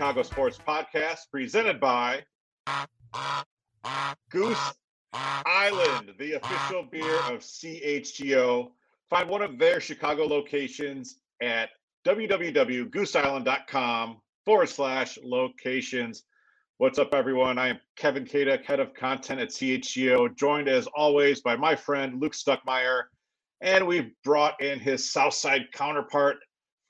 Chicago Sports Podcast presented by Goose Island, the official beer of CHGO. Find one of their Chicago locations at www.gooseisland.com forward slash locations. What's up, everyone? I am Kevin Kaduk, head of content at CHGO, joined as always by my friend Luke Stuckmeyer. And we've brought in his Southside counterpart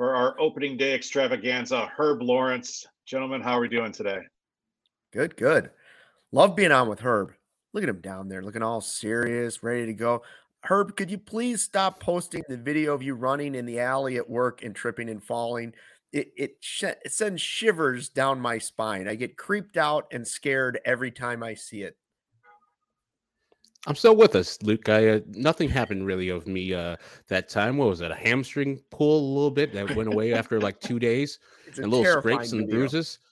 for our opening day extravaganza, Herb Lawrence. Gentlemen, how are we doing today? Good, good. Love being on with Herb. Look at him down there, looking all serious, ready to go. Herb, could you please stop posting the video of you running in the alley at work and tripping and falling? it it, sh- it sends shivers down my spine. I get creeped out and scared every time I see it. I'm still with us, Luke. I uh, nothing happened really of me uh, that time. What was it? A hamstring pull a little bit that went away after like two days, and little scrapes and video. bruises.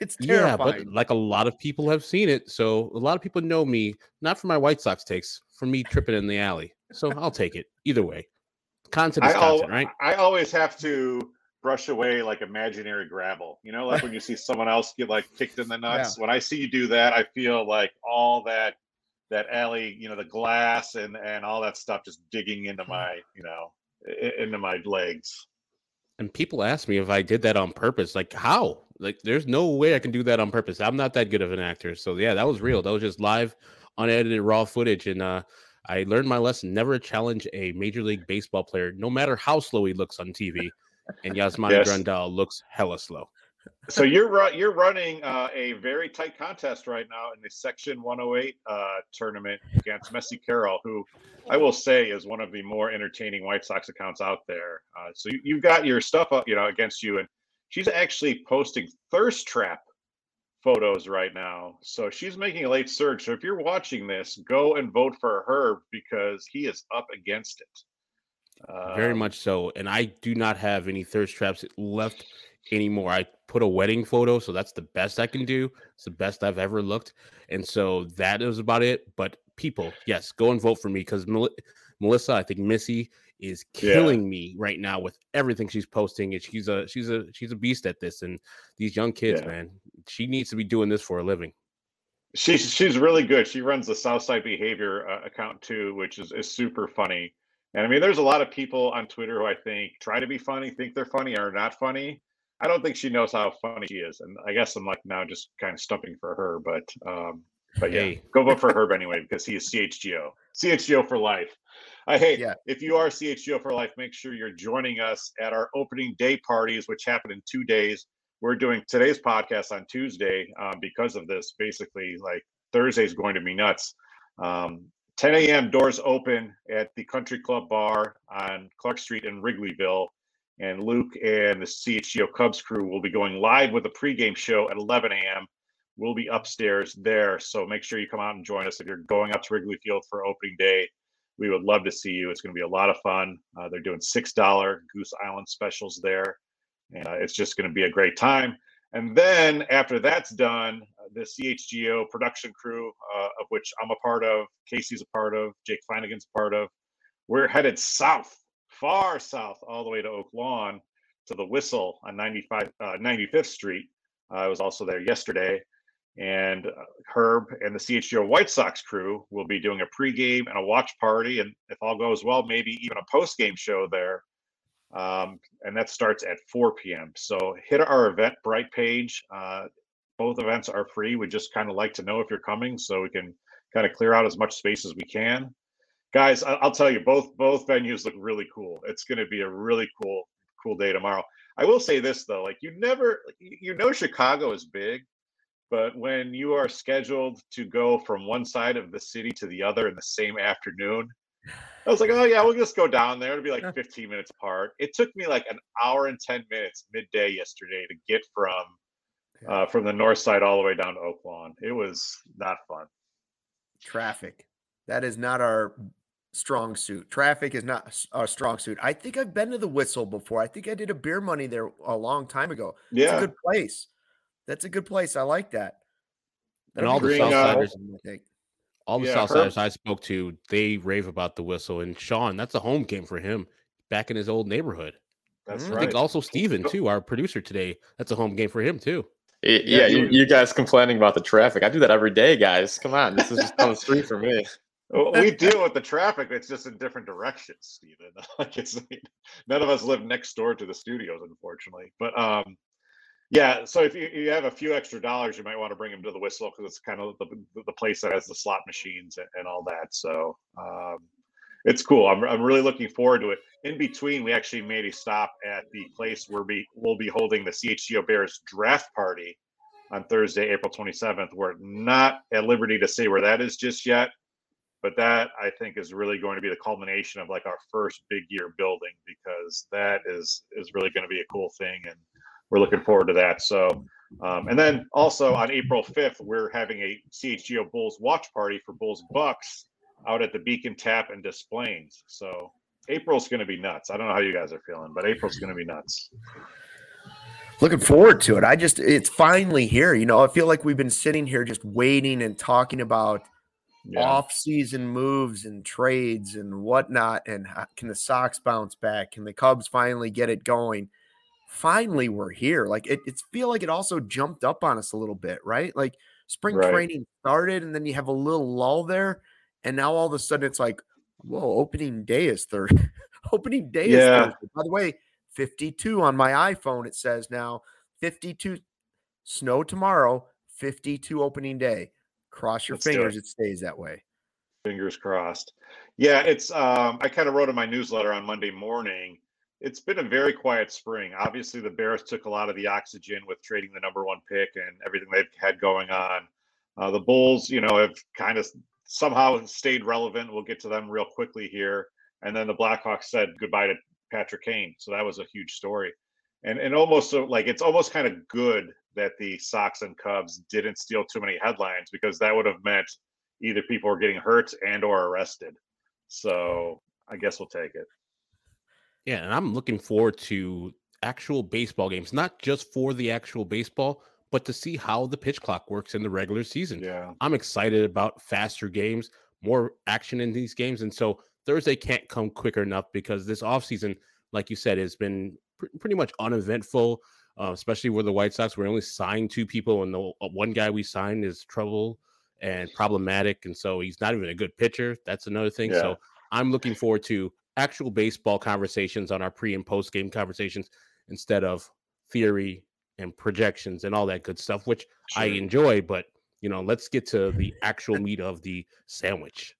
It's terrifying. Yeah, but like a lot of people have seen it, so a lot of people know me not for my White Sox takes, for me tripping in the alley. So I'll take it either way. Content is I content, al- right? I always have to brush away like imaginary gravel. You know, like when you see someone else get like kicked in the nuts. Yeah. When I see you do that, I feel like all that that alley, you know, the glass and and all that stuff just digging into hmm. my, you know, into my legs. And people ask me if I did that on purpose. Like, how? Like, there's no way I can do that on purpose. I'm not that good of an actor. So yeah, that was real. That was just live, unedited, raw footage. And uh, I learned my lesson: never challenge a major league baseball player, no matter how slow he looks on TV and Yasmani yes. Grandal looks hella slow. So you're you're running uh, a very tight contest right now in the Section 108 uh, tournament against Messi Carroll, who I will say is one of the more entertaining White Sox accounts out there. Uh, so you, have got your stuff up, you know, against you, and she's actually posting thirst trap photos right now. So she's making a late surge. So if you're watching this, go and vote for her because he is up against it. Very um, much so. And I do not have any thirst traps left anymore. I put a wedding photo, so that's the best I can do. It's the best I've ever looked. And so that is about it. But people, yes, go and vote for me because Mel- Melissa, I think Missy is killing yeah. me right now with everything she's posting. And she's a she's a she's a beast at this. And these young kids, yeah. man, she needs to be doing this for a living. She's she's really good. She runs the Southside Behavior uh, account too, which is is super funny. And I mean, there's a lot of people on Twitter who I think try to be funny, think they're funny, are not funny. I don't think she knows how funny she is, and I guess I'm like now just kind of stumping for her. But um, but yeah, hey. go vote for Herb anyway because he is CHGO, CHGO for life. I hate yeah. if you are CHGO for life, make sure you're joining us at our opening day parties, which happen in two days. We're doing today's podcast on Tuesday um, because of this. Basically, like Thursday is going to be nuts. Um, 10 a.m. doors open at the Country Club Bar on Clark Street in Wrigleyville. And Luke and the CHGO Cubs crew will be going live with a pregame show at 11 a.m. We'll be upstairs there. So make sure you come out and join us if you're going up to Wrigley Field for opening day. We would love to see you. It's going to be a lot of fun. Uh, they're doing $6 Goose Island specials there. And uh, it's just going to be a great time. And then after that's done, the CHGO production crew, uh, of which I'm a part of, Kacy's a part of, Jake Flanagan's a part of, we're headed south, far south, all the way to Oak Lawn to the Whistle on 95, uh, 95th Street. I was also there yesterday. And uh, Herb and the CHGO White Sox crew will be doing a pregame and a watch party. And if all goes well, maybe even a postgame show there um, and that starts at 4 p.m. So hit our event bright page. Uh, both events are free. We just kind of like to know if you're coming so we can kind of clear out as much space as we can. Guys, I'll tell you, both both venues look really cool. It's going to be a really cool cool day tomorrow. I will say this though, like you never, you know, Chicago is big, but when you are scheduled to go from one side of the city to the other in the same afternoon, I was like, oh yeah, we'll just go down there. It'll be like 15 minutes apart. It took me like an hour and 10 minutes midday yesterday to get from uh, from the north side all the way down to Oak Lawn. It was not fun. Traffic. That is not our strong suit. Traffic is not a strong suit. I think I've been to the Whistle before. I think I did a beer money there a long time ago. Yeah. It's a good place. That's a good place. I like that. And all the Southsiders, uh, all the yeah, Southsiders I spoke to, they rave about the whistle. And Sean, that's a home game for him back in his old neighborhood. That's I right. think also Steven, too, our producer today. That's a home game for him, too. Yeah, yeah you, you, guys complaining about the traffic. I do that every day, guys. Come on, this is just on the street for me. We deal with the traffic. It's just in different directions, Stephen. Like it's none of us live next door to the studios, unfortunately. But um, yeah. So if you, you have a few extra dollars, you might want to bring them to the Whistle because it's kind of the, the place that has the slot machines and, and all that. So um, it's cool. I'm I'm really looking forward to it. In between, we actually made a stop at the place where we will be holding the CHGO Bears draft party on Thursday, April 27th. We're not at liberty to say where that is just yet but that I think is really going to be the culmination of like our first big year building because that is is really going to be a cool thing and we're looking forward to that. So, um, and then also on April 5th, we're having a CHGO Bulls watch party for Bulls Bucks out at the Beacon Tap and Des Plaines. So April's going to be nuts. I don't know how you guys are feeling, but April's going to be nuts. Looking forward to it. I just, it's finally here. You know, I feel like we've been sitting here just waiting and talking about yeah. off-season moves and trades and whatnot. And can the Sox bounce back? Can the Cubs finally get it going? Finally, we're here. Like it, it's feel like it also jumped up on us a little bit, right? Like spring right. training started, and then you have a little lull there, and now all of a sudden it's like, whoa, opening day is third. opening day yeah. is Thursday. By the way, 52 on my iPhone. It says now 52 snow tomorrow, 52 opening day. Cross your Let's fingers it. it stays that way. Fingers crossed. Yeah, it's um I kind of wrote in my newsletter on Monday morning. It's been a very quiet spring. Obviously, the Bears took a lot of the oxygen with trading the number one pick and everything they've had going on. Uh, the Bulls, you know, have kind of somehow stayed relevant. We'll get to them real quickly here. And then the Blackhawks said goodbye to Patrick Kane. So that was a huge story. And and almost so like it's almost kind of good that the Sox and Cubs didn't steal too many headlines because that would have meant either people were getting hurt and or arrested. So I guess we'll take it. Yeah, and I'm looking forward to actual baseball games, not just for the actual baseball, but to see how the pitch clock works in the regular season. Yeah. I'm excited about faster games, more action in these games. And so Thursday can't come quicker enough because this offseason, like you said, has been pretty much uneventful uh, especially where the White Sox we only signed two people, and the uh, one guy we signed is trouble and problematic, and so he's not even a good pitcher. That's another thing. Yeah. So I'm looking forward to actual baseball conversations on our pre and post game conversations instead of theory and projections and all that good stuff, which sure. I enjoy. But you know, let's get to the actual meat of the sandwich.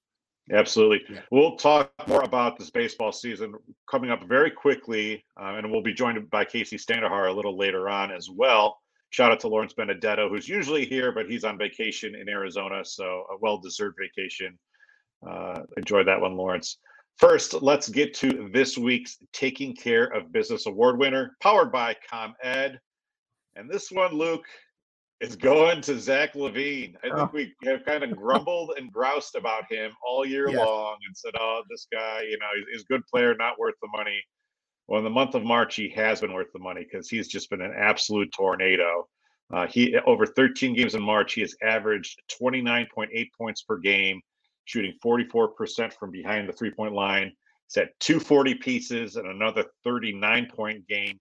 Absolutely. We'll talk more about this baseball season coming up very quickly, uh, and we'll be joined by Kacy Standohar a little later on as well. Shout out to Lawrence Benedetto, who's usually here, but he's on vacation in Arizona, so a well-deserved vacation. Uh, enjoy that one, Lawrence. First, let's get to this week's Taking Care of Business Award winner, powered by ComEd. And this one, Luke, is going to Zach LaVine. I think oh. we have kind of grumbled and groused about him all year yeah. long and said, "Oh, this guy, you know, he's, a good player, not worth the money." Well, in the month of March, he has been worth the money because he's just been an absolute tornado. Uh, he over 13 games in March, he has averaged 29.8 points per game, shooting 44% from behind the three-point line. He's had 240 pieces and another 39-point game.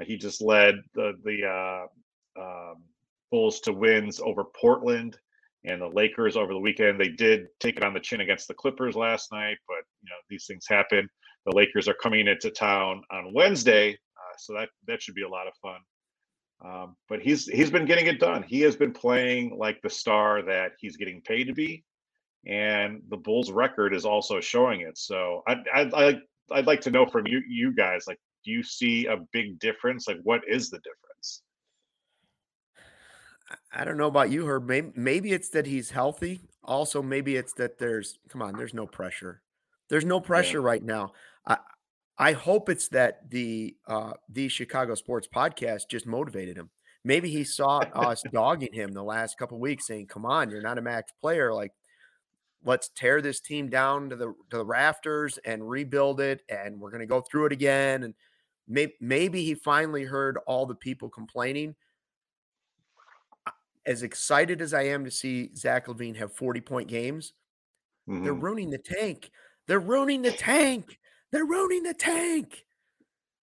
Uh, he just led the the uh, um, Bulls to wins over Portland and the Lakers over the weekend. They did take it on the chin against the Clippers last night, but you know these things happen. The Lakers are coming into town on Wednesday, uh, so that that should be a lot of fun. Um, but he's he's been getting it done. He has been playing like the star that he's getting paid to be, and the Bulls' record is also showing it. So I I I'd, like to know from you you guys like, do you see a big difference? Like, what is the difference? I don't know about you, Herb. Maybe, maybe it's that he's healthy. Also, maybe it's that there's come on, there's no pressure. There's no pressure yeah. right now. I I hope it's that the uh the Chicago Sports Podcast just motivated him. Maybe he saw us dogging him the last couple weeks, saying, "Come on, you're not a max player. Like, let's tear this team down to the to the rafters and rebuild it, and we're going to go through it again." And maybe maybe he finally heard all the people complaining as excited as I am to see Zach LaVine have 40 point games, mm-hmm. they're ruining the tank. They're ruining the tank. They're ruining the tank.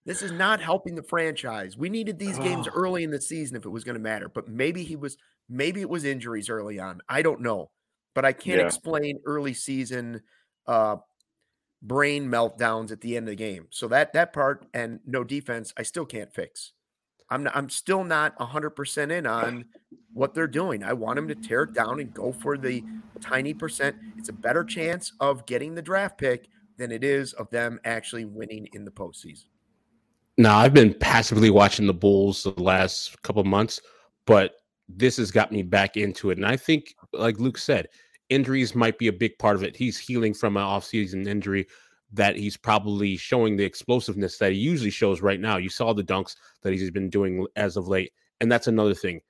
This is not helping the franchise. We needed these games Oh. early in the season if it was going to matter, but maybe he was maybe it was injuries early on. I don't know. But I can't Yeah. explain early season uh brain meltdowns at the end of the game. So that that part and no defense, I still can't fix. I'm not, I'm still not 100% in on what they're doing. I want them to tear it down and go for the tiny percent. It's a better chance of getting the draft pick than it is of them actually winning in the postseason. Now, I've been passively watching the Bulls the last couple months, but this has got me back into it. And I think, like Luke said, injuries might be a big part of it. He's healing from an offseason injury that he's probably showing the explosiveness that he usually shows right now. You saw the dunks that he's been doing as of late. And that's another thing.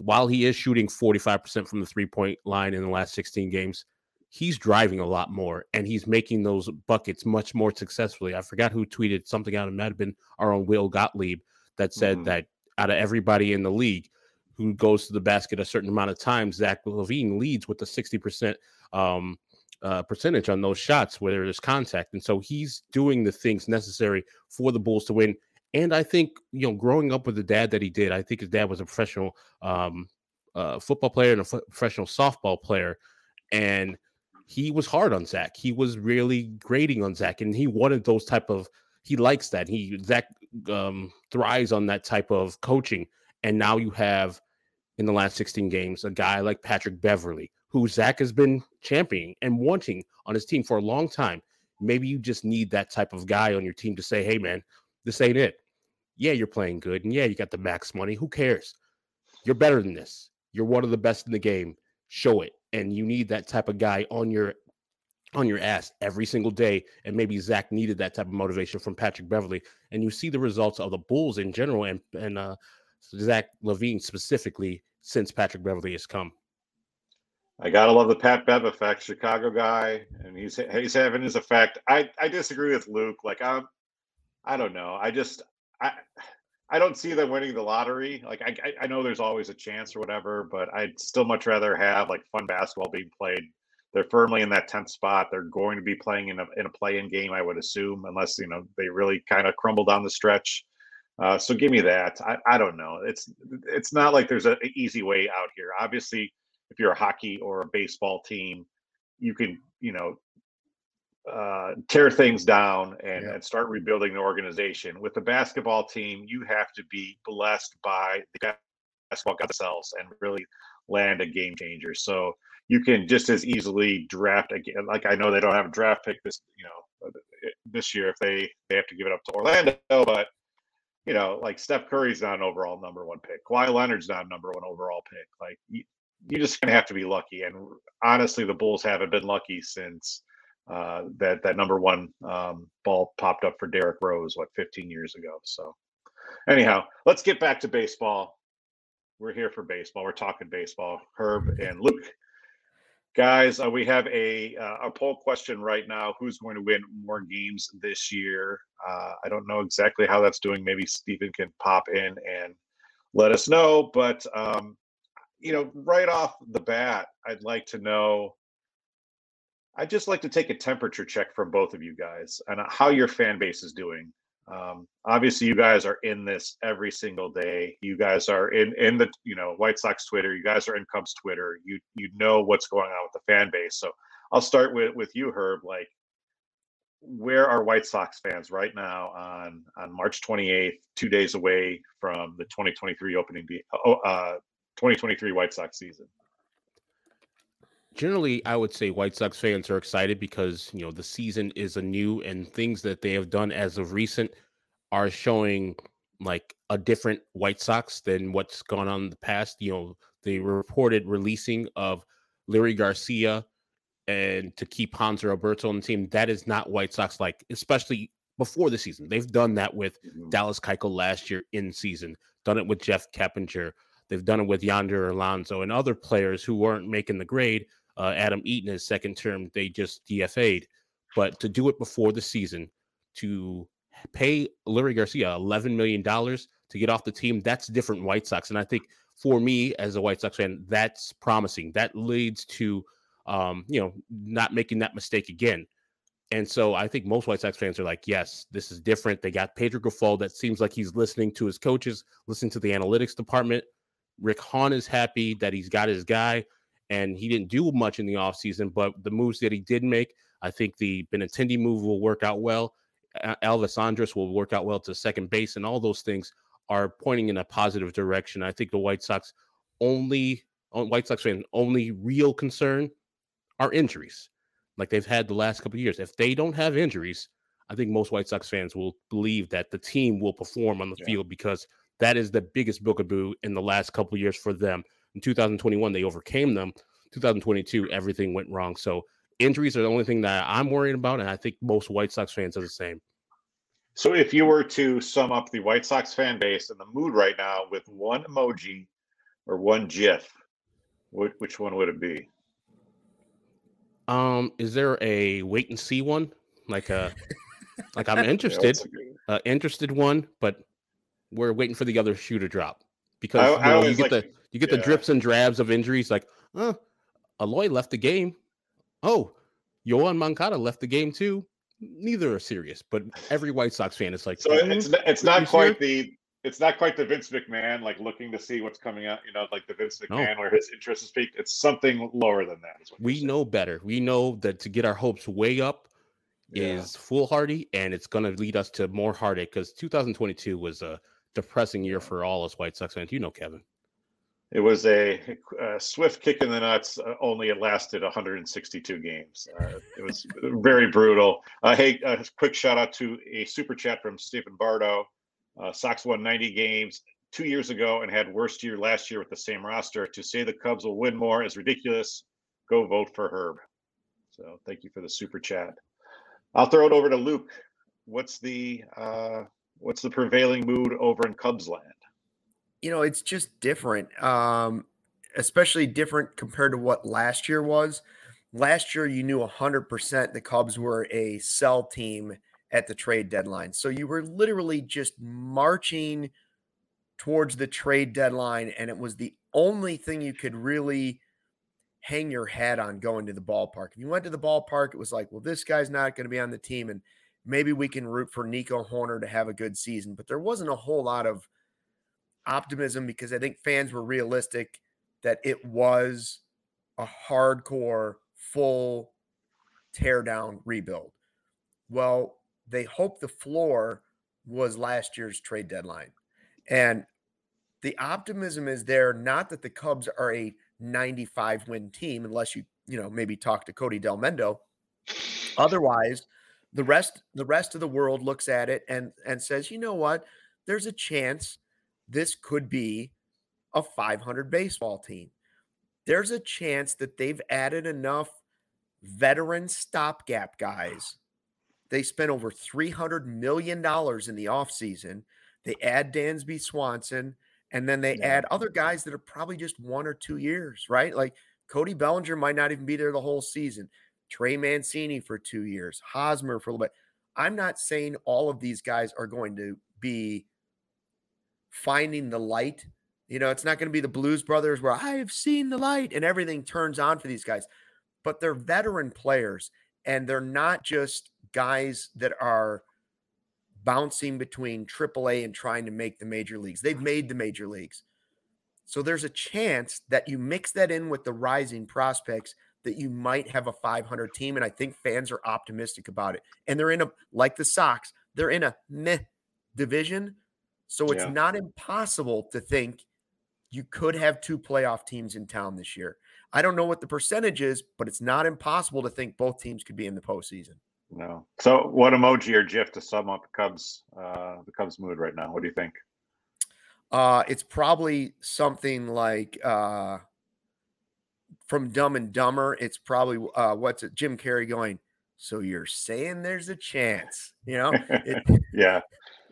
While he is shooting 45% from the three point line in the last 16 games, he's driving a lot more and he's making those buckets much more successfully. I forgot who tweeted something out. It might have been our own Will Gottlieb that said Mhm. that out of everybody in the league who goes to the basket a certain amount of times, Zach LaVine leads with the 60% um, uh, percentage on those shots where there's contact. And so he's doing the things necessary for the Bulls to win. And I think, you know, growing up with the dad that he did, I think his dad was a professional um, uh, football player and a f- professional softball player. And he was hard on Zach. He was really grading on Zach, and he wanted those type of. He likes that. He Zach um, thrives on that type of coaching. And now you have in the last 16 games a guy like Patrick Beverley, who Zach has been championing and wanting on his team for a long time. Maybe you just need that type of guy on your team to say, "Hey, man, this ain't it. Yeah, you're playing good, and yeah, you got the max money. Who cares? You're better than this. You're one of the best in the game. Show it." And you need that type of guy on your on your ass every single day. And maybe Zach needed that type of motivation from Patrick Beverley. And you see the results of the Bulls in general and and uh, Zach LaVine specifically since Patrick Beverley has come. I gotta love the Pat Bev effect, Chicago guy, and he's he's having his effect. I I disagree with Luke. Like I'm, I don't know. I just I I don't see them winning the lottery. Like I I- know there's always a chance or whatever, but I'd still much rather have like fun basketball being played. They're firmly in that tenth spot. They're going to be playing in a in a play-in game, I would assume, unless you know they really kind of crumble down the stretch. Uh, so give me that. I, I don't know. It's it's not like there's an easy way out here. Obviously, if you're a hockey or a baseball team, you can you know uh, tear things down and, Yeah. and start rebuilding the organization. With the basketball team, you have to be blessed by the basketball god themselves and really land a game changer. So you can just as easily draft again. Like I know they don't have a draft pick this you know uh, this year if they they have to give it up to Orlando, but you know, like Steph Curry's not an overall number one pick. Kawhi Leonard's not a number one overall pick. Like you, just gonna have to be lucky. And honestly, the Bulls haven't been lucky since uh, that that number one um, ball popped up for Derrick Rose, what 15 years ago. So anyhow, let's get back to baseball. We're here for baseball. We're talking baseball. Herb and Luke. Guys, uh, we have a uh, a poll question right now. Who's going to win more games this year? Uh, I don't know exactly how that's doing. Maybe Stephen can pop in and let us know. But um, you know, right off the bat, I'd like to know. I'd just like to take a temperature check from both of you guys and how your fan base is doing. Um, obviously, you guys are in this every single day. You guys are in in the you know White Sox Twitter. You guys are in Cubs Twitter. You you know what's going on with the fan base. So I'll start with with you, Herb. Like, where are White Sox fans right now on on March 28th, two days away from the 2023 opening, uh, 2023 White Sox season? Generally, I would say White Sox fans are excited because you know the season is anew and things that they have done as of recent are showing like a different White Sox than what's gone on in the past. You know, the reported releasing of Leury Garcia and to keep Hanser Alberto on the team. That is not White Sox like, especially before the season. They've done that with mm-hmm. Dallas Keuchel last year in season, done it with Jeff Keppinger. They've done it with Yonder Alonso and other players who weren't making the grade. Uh, Adam Eaton, his second term, they just DFA'd. But to do it before the season, to pay Leury Garcia $11 million to get off the team, that's different White Sox. And I think for me as a White Sox fan, that's promising. That leads to, um, you know, not making that mistake again. And so I think most White Sox fans are like, yes, this is different. They got Pedro Grifol that seems like he's listening to his coaches, listening to the analytics department. Rick Hahn is happy that he's got his guy, and he didn't do much in the offseason, but the moves that he did make, I think the Benintendi move will work out well. Elvis Andrus will work out well to second base, and all those things are pointing in a positive direction. I think the White Sox only uh, White Sox fan only real concern are injuries like they've had the last couple of years. If they don't have injuries, I think most White Sox fans will believe that the team will perform on the yeah. field because that is the biggest bookaboo in the last couple years for them. In 2021, they overcame them. 2022, everything went wrong. So injuries are the only thing that I'm worried about, and I think most White Sox fans are the same. So if you were to sum up the White Sox fan base and the mood right now with one emoji or one GIF, which one would it be? Um, is there a wait and see one? Like a uh, like I'm interested, uh, interested one, but we're waiting for the other shoe to drop because I, you, know, you get like, the you get yeah. the drips and drabs of injuries. Like, uh, Eloy left the game. Oh, Yoan Moncada left the game too. Neither are serious, but every White Sox fan is like, so mm, it's it's not quite the it's not quite the Vince McMahon, like looking to see what's coming out, you know, like the Vince McMahon no. where his interest is peaked. It's something lower than that. we know better. We know that to get our hopes way up yeah. is foolhardy and it's going to lead us to more heartache because 2022 was a depressing year for all us White Sox fans. You know, Kevin. It was a, a swift kick in the nuts. Uh, only it lasted 162 games. Uh, it was very brutal. Uh, hey, a quick shout out to a super chat from Stephen Bardo. Uh, Sox won 90 games two years ago and had worst year last year with the same roster. To say the Cubs will win more is ridiculous. Go vote for Herb. So thank you for the super chat. I'll throw it over to Luke. What's the uh, what's the prevailing mood over in Cubs land? You know, it's just different, um, especially different compared to what last year was. Last year, you knew 100% the Cubs were a sell team at the trade deadline. So you were literally just marching towards the trade deadline, and it was the only thing you could really hang your hat on going to the ballpark. If you went to the ballpark, it was like, well, this guy's not going to be on the team, and maybe we can root for Nico Hoerner to have a good season. But there wasn't a whole lot of optimism because I think fans were realistic that it was a hardcore, full tear down rebuild. Well, they hope the floor was last year's trade deadline. And the optimism is there, not that the Cubs are a 95 win team, unless you, you know, maybe talk to Cody Delmendo. Otherwise, the rest, the rest of the world looks at it and and says, you know what? There's a chance this could be a 500 baseball team. There's a chance that they've added enough veteran stopgap guys they spent over $300 million in the offseason. They add Dansby Swanson, and then they yeah. add other guys that are probably just one or two years, right? Like Cody Bellinger might not even be there the whole season. Trey Mancini for two years, Hosmer for a little bit. I'm not saying all of these guys are going to be finding the light. You know, it's not going to be the Blues Brothers where I have seen the light and everything turns on for these guys, but they're veteran players and they're not just guys that are bouncing between AAA and trying to make the major leagues. They've made the major leagues. So there's a chance that you mix that in with the rising prospects that you might have a 500 team. And I think fans are optimistic about it. And they're in a, like the Sox, they're in a meh division. So it's yeah. not impossible to think you could have two playoff teams in town this year. I don't know what the percentage is, but it's not impossible to think both teams could be in the postseason. No. So, what emoji or GIF to sum up Cubs, uh, the Cubs mood right now? What do you think? Uh, it's probably something like uh, from Dumb and Dumber. It's probably uh, what's it? Jim Carrey going. So you're saying there's a chance, you know? It, yeah.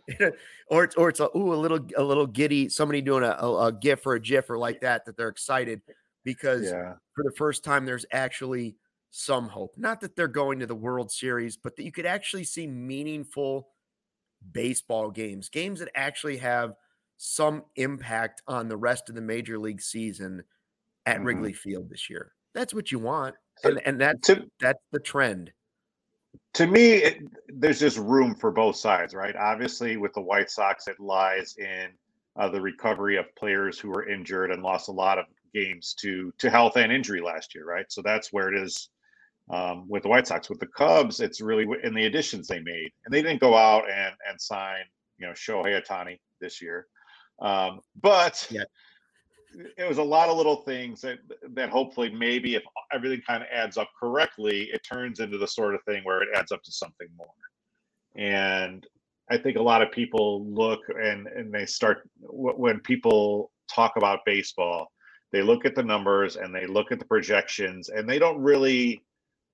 or it's or it's a ooh a little a little giddy somebody doing a, a, a gif or a gif or like that that they're excited because yeah. for the first time there's actually some hope. Not that they're going to the World Series, but that you could actually see meaningful baseball games, games that actually have some impact on the rest of the major league season at mm-hmm. Wrigley Field this year. That's what you want. And, and that's, to, that's the trend. to me, it, there's just room for both sides, right? Obviously, with the White Sox, it lies in uh, the recovery of players who were injured and lost a lot of games to to health and injury last year, right? So that's where it is um, with the White Sox. With the Cubs, it's really in the additions they made, and they didn't go out and and sign, you know, Shohei Ohtani this year, um, but yeah. It was a lot of little things that that hopefully maybe if everything kind of adds up correctly, it turns into the sort of thing where it adds up to something more. And I think a lot of people look and and they start when people talk about baseball, they look at the numbers and they look at the projections and they don't really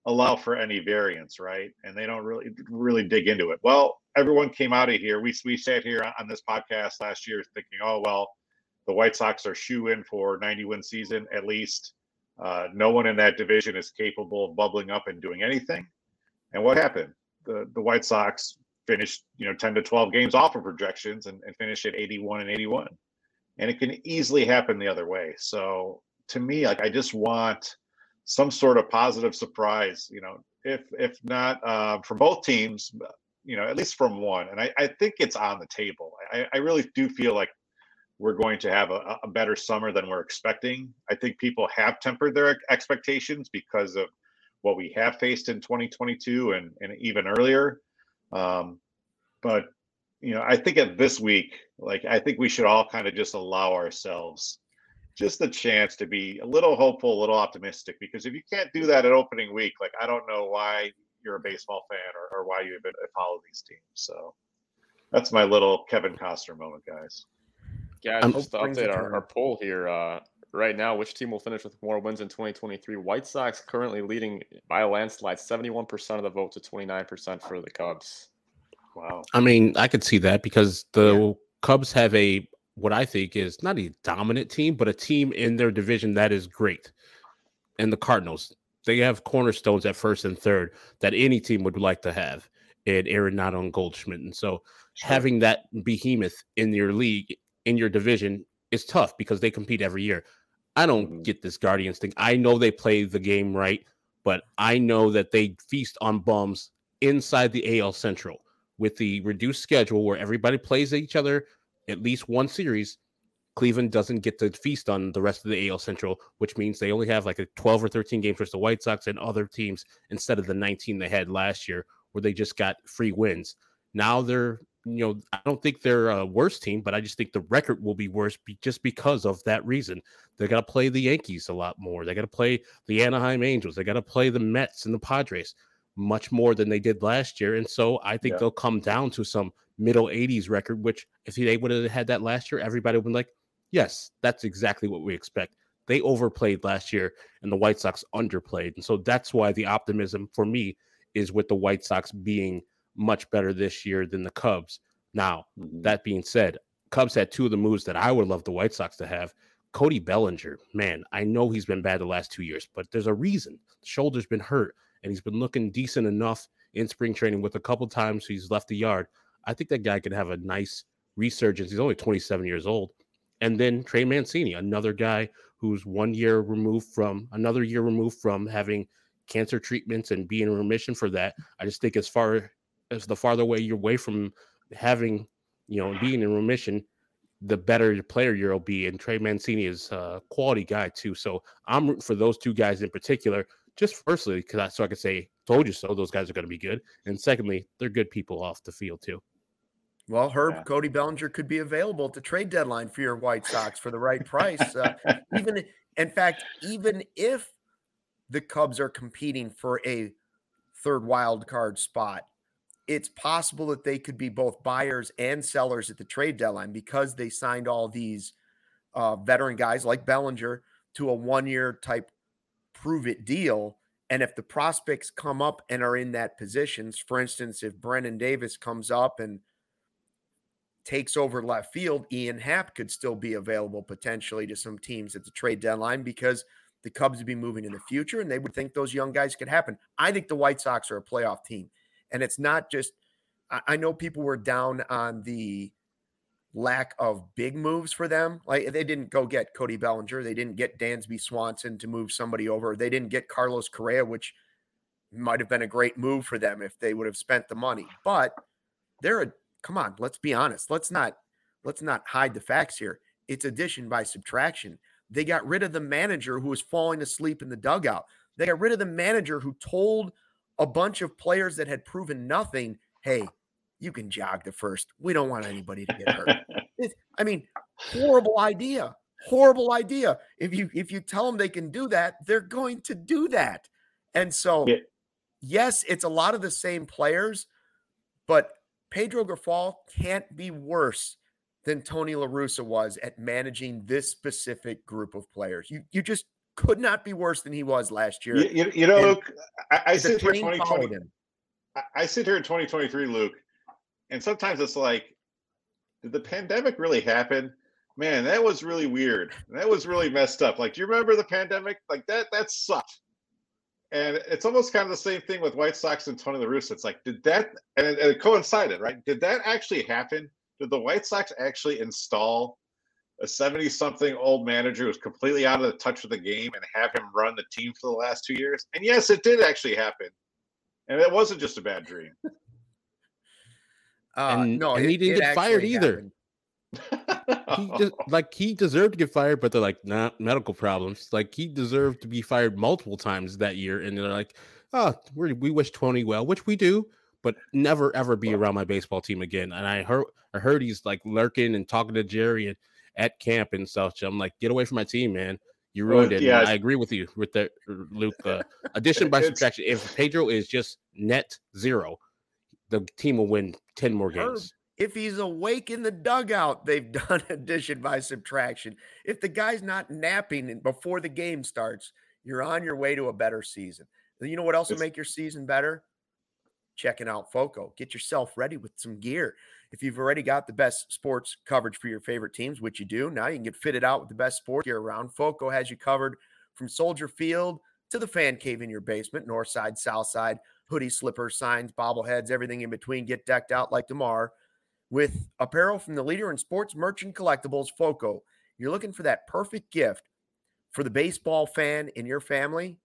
allow for any variance, right? And they don't really really dig into it. Well, everyone came out of here. We we sat here on this podcast last year thinking, oh well, the White Sox are shoe in for 90 win season at least. Uh, no one in that division is capable of bubbling up and doing anything. And what happened? The the White Sox finished, you know, 10 to 12 games off of projections and, and finished at 81 and 81. And it can easily happen the other way. So to me, like I just want some sort of positive surprise, you know, if if not uh, from both teams, you know, at least from one. And I, I think it's on the table. I, I really do feel like we're going to have a, a better summer than we're expecting. I think people have tempered their expectations because of what we have faced in 2022 and, and even earlier. Um, but you know, I think at this week, like I think we should all kind of just allow ourselves just a chance to be a little hopeful, a little optimistic. Because if you can't do that at opening week, like I don't know why you're a baseball fan or, or why you even follow these teams. So that's my little Kevin Costner moment, guys. Yeah, just to update our, our poll here. Uh, right now, which team will finish with more wins in 2023? White Sox currently leading by a landslide, 71% of the vote to 29% for the Cubs. Wow. I mean, I could see that because the yeah. Cubs have a what I think is not a dominant team, but a team in their division that is great. And the Cardinals, they have cornerstones at first and third that any team would like to have. And Arenado and Goldschmidt. And so having that behemoth in your league, in your division, is tough because they compete every year. I don't mm-hmm. get this Guardians thing. I know they play the game right, but I know that they feast on bums inside the AL Central with the reduced schedule where everybody plays each other at least one series. Cleveland doesn't get to feast on the rest of the AL Central, which means they only have like a 12 or 13 games versus the White Sox and other teams instead of the 19 they had last year, where they just got free wins. Now they're you know, I don't think they're a worse team, but I just think the record will be worse be, just because of that reason. They got to play the Yankees a lot more. They got to play the Anaheim Angels. They got to play the Mets and the Padres much more than they did last year. And so I think yeah. they'll come down to some middle 80s record, which if they would have had that last year, everybody would be like, yes, that's exactly what we expect. They overplayed last year and the White Sox underplayed. And so that's why the optimism for me is with the White Sox being – much better this year than the Cubs. Now, mm-hmm. that being said, Cubs had two of the moves that I would love the White Sox to have. Cody Bellinger, man, I know he's been bad the last two years, but there's a reason. The shoulder's been hurt, and he's been looking decent enough in spring training with a couple times he's left the yard. I think that guy could have a nice resurgence. He's only 27 years old. And then Trey Mancini, another guy who's one year removed from another year removed from having cancer treatments and being in remission for that. I just think as far as the farther away you're away from having, you know, being in remission, the better your player you'll be. And Trey Mancini is a quality guy too. So I'm rooting for those two guys in particular. Just firstly, because I so I could say, told you so. Those guys are going to be good. And secondly, they're good people off the field too. Well, Herb, yeah. Cody Bellinger could be available at the trade deadline for your White Sox for the right price. Uh, even in fact, even if the Cubs are competing for a third wild card spot, it's possible that they could be both buyers and sellers at the trade deadline because they signed all these uh, veteran guys like Bellinger to a one year type prove it deal. And if the prospects come up and are in that positions, for instance, if Brennen Davis comes up and takes over left field, Ian Happ could still be available potentially to some teams at the trade deadline because the Cubs would be moving in the future and they would think those young guys could happen. I think the White Sox are a playoff team. And it's not just, I know people were down on the lack of big moves for them. Like they didn't go get Cody Bellinger, they didn't get Dansby Swanson to move somebody over, they didn't get Carlos Correa, which Might have been a great move for them if they would have spent the money. But they're a come on, let's be honest. Let's not let's not hide the facts here. It's addition by subtraction. They got rid of the manager who was falling asleep in the dugout. They got rid of the manager who told a bunch of players that had proven nothing, hey, you can jog the first. We don't want anybody to get hurt. I mean, horrible idea. Horrible idea. If you if you tell them they can do that, they're going to do that. And so, yeah. yes, it's a lot of the same players, but Pedro Grifol can't be worse than Tony La Russa was at managing this specific group of players. You you just could not be worse than he was last year. You, you, you know, and Luke, I, I sit here 2020. I sit here in 2023, Luke, and sometimes it's like, did the pandemic really happen? Man, that was really weird. That was really messed up. Like, do you remember the pandemic? Like that, that sucked. And it's almost kind of the same thing with White Sox and Tony La Russa. It's like, did that, and it, and it coincided, right? Did that actually happen? Did the White Sox actually install a 70 something old manager who's completely out of the touch of the game and have him run the team for the last two years? And yes, it did actually happen. And it wasn't just a bad dream. Uh, and, no, and it, he didn't get fired either. he just like he deserved to get fired, but they're like, nah, medical problems. Like he deserved to be fired multiple times that year, and they're like, oh, we we wish Tony well, which we do, but never ever be around my baseball team again. And I heard I heard he's like lurking and talking to Jerry and at camp and stuff. So I'm like, get away from my team, man. You ruined well, it. Yeah, I agree with you with the Luke. Uh, addition by subtraction. If Pedro is just net zero, the team will win 10 more games. If he's awake in the dugout, they've done addition by subtraction. If the guy's not napping before the game starts, you're on your way to a better season. You know what else will make your season better? Checking out Foco. Get yourself ready with some gear. If you've already got the best sports coverage for your favorite teams, which you do, now you can get fitted out with the best sports gear around. Foco has you covered from Soldier Field to the fan cave in your basement, north side, south side hoodie, slippers, signs, bobbleheads, everything in between. Get decked out like Demar with apparel from the leader in sports merchant collectibles, Foco. You're looking for that perfect gift for the baseball fan in your family.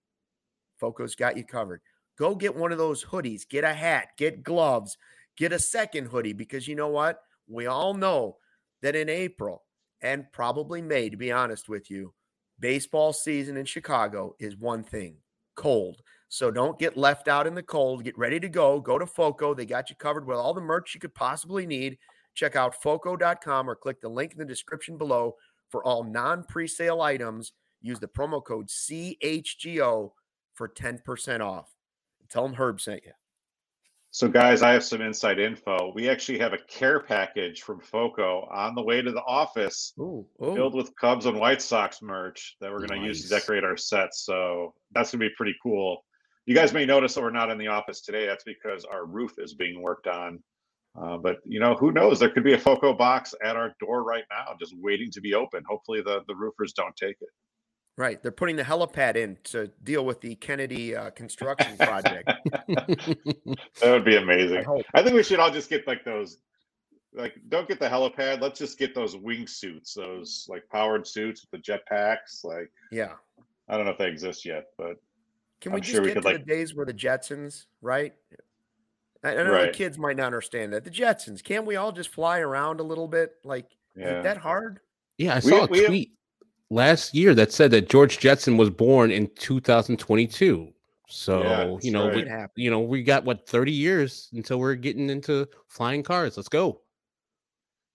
Foco's got you covered. Go get one of those hoodies, get a hat, get gloves, get a second hoodie because you know what? We all know that in April and probably May, to be honest with you, baseball season in Chicago is one thing cold. So don't get left out in the cold. Get ready to go. Go to FOCO. They got you covered with all the merch you could possibly need. Check out FOCO.com or click the link in the description below for all non presale items. Use the promo code CHGO for 10% off. Tell them Herb sent you. So, guys, I have some inside info. We actually have a care package from FOCO on the way to the office ooh, ooh. filled with Cubs and White Sox merch that we're going nice. to use to decorate our sets. So, that's going to be pretty cool you guys may notice that we're not in the office today. That's because our roof is being worked on. Uh, but you know, who knows? There could be a FOCO box at our door right now, just waiting to be open. Hopefully, the the roofers don't take it. Right, they're putting the helipad in to deal with the Kennedy uh, construction project. that would be amazing. I, I, think we should all just get like those. Like, don't get the helipad. Let's just get those wing suits, those like powered suits with the jetpacks. Like, yeah, I don't know if they exist yet, but can we I'm just sure get to like... the days where the Jetsons, right? I, don't know right. the kids might not understand that. The Jetsons, can't we all just fly around a little bit? Like, yeah. is that hard? Yeah, I saw we, a tweet have... last year that said that George Jetson was born in 2022. So yeah, you know, right. we, you know, we got what 30 years until we're getting into flying cars. Let's go.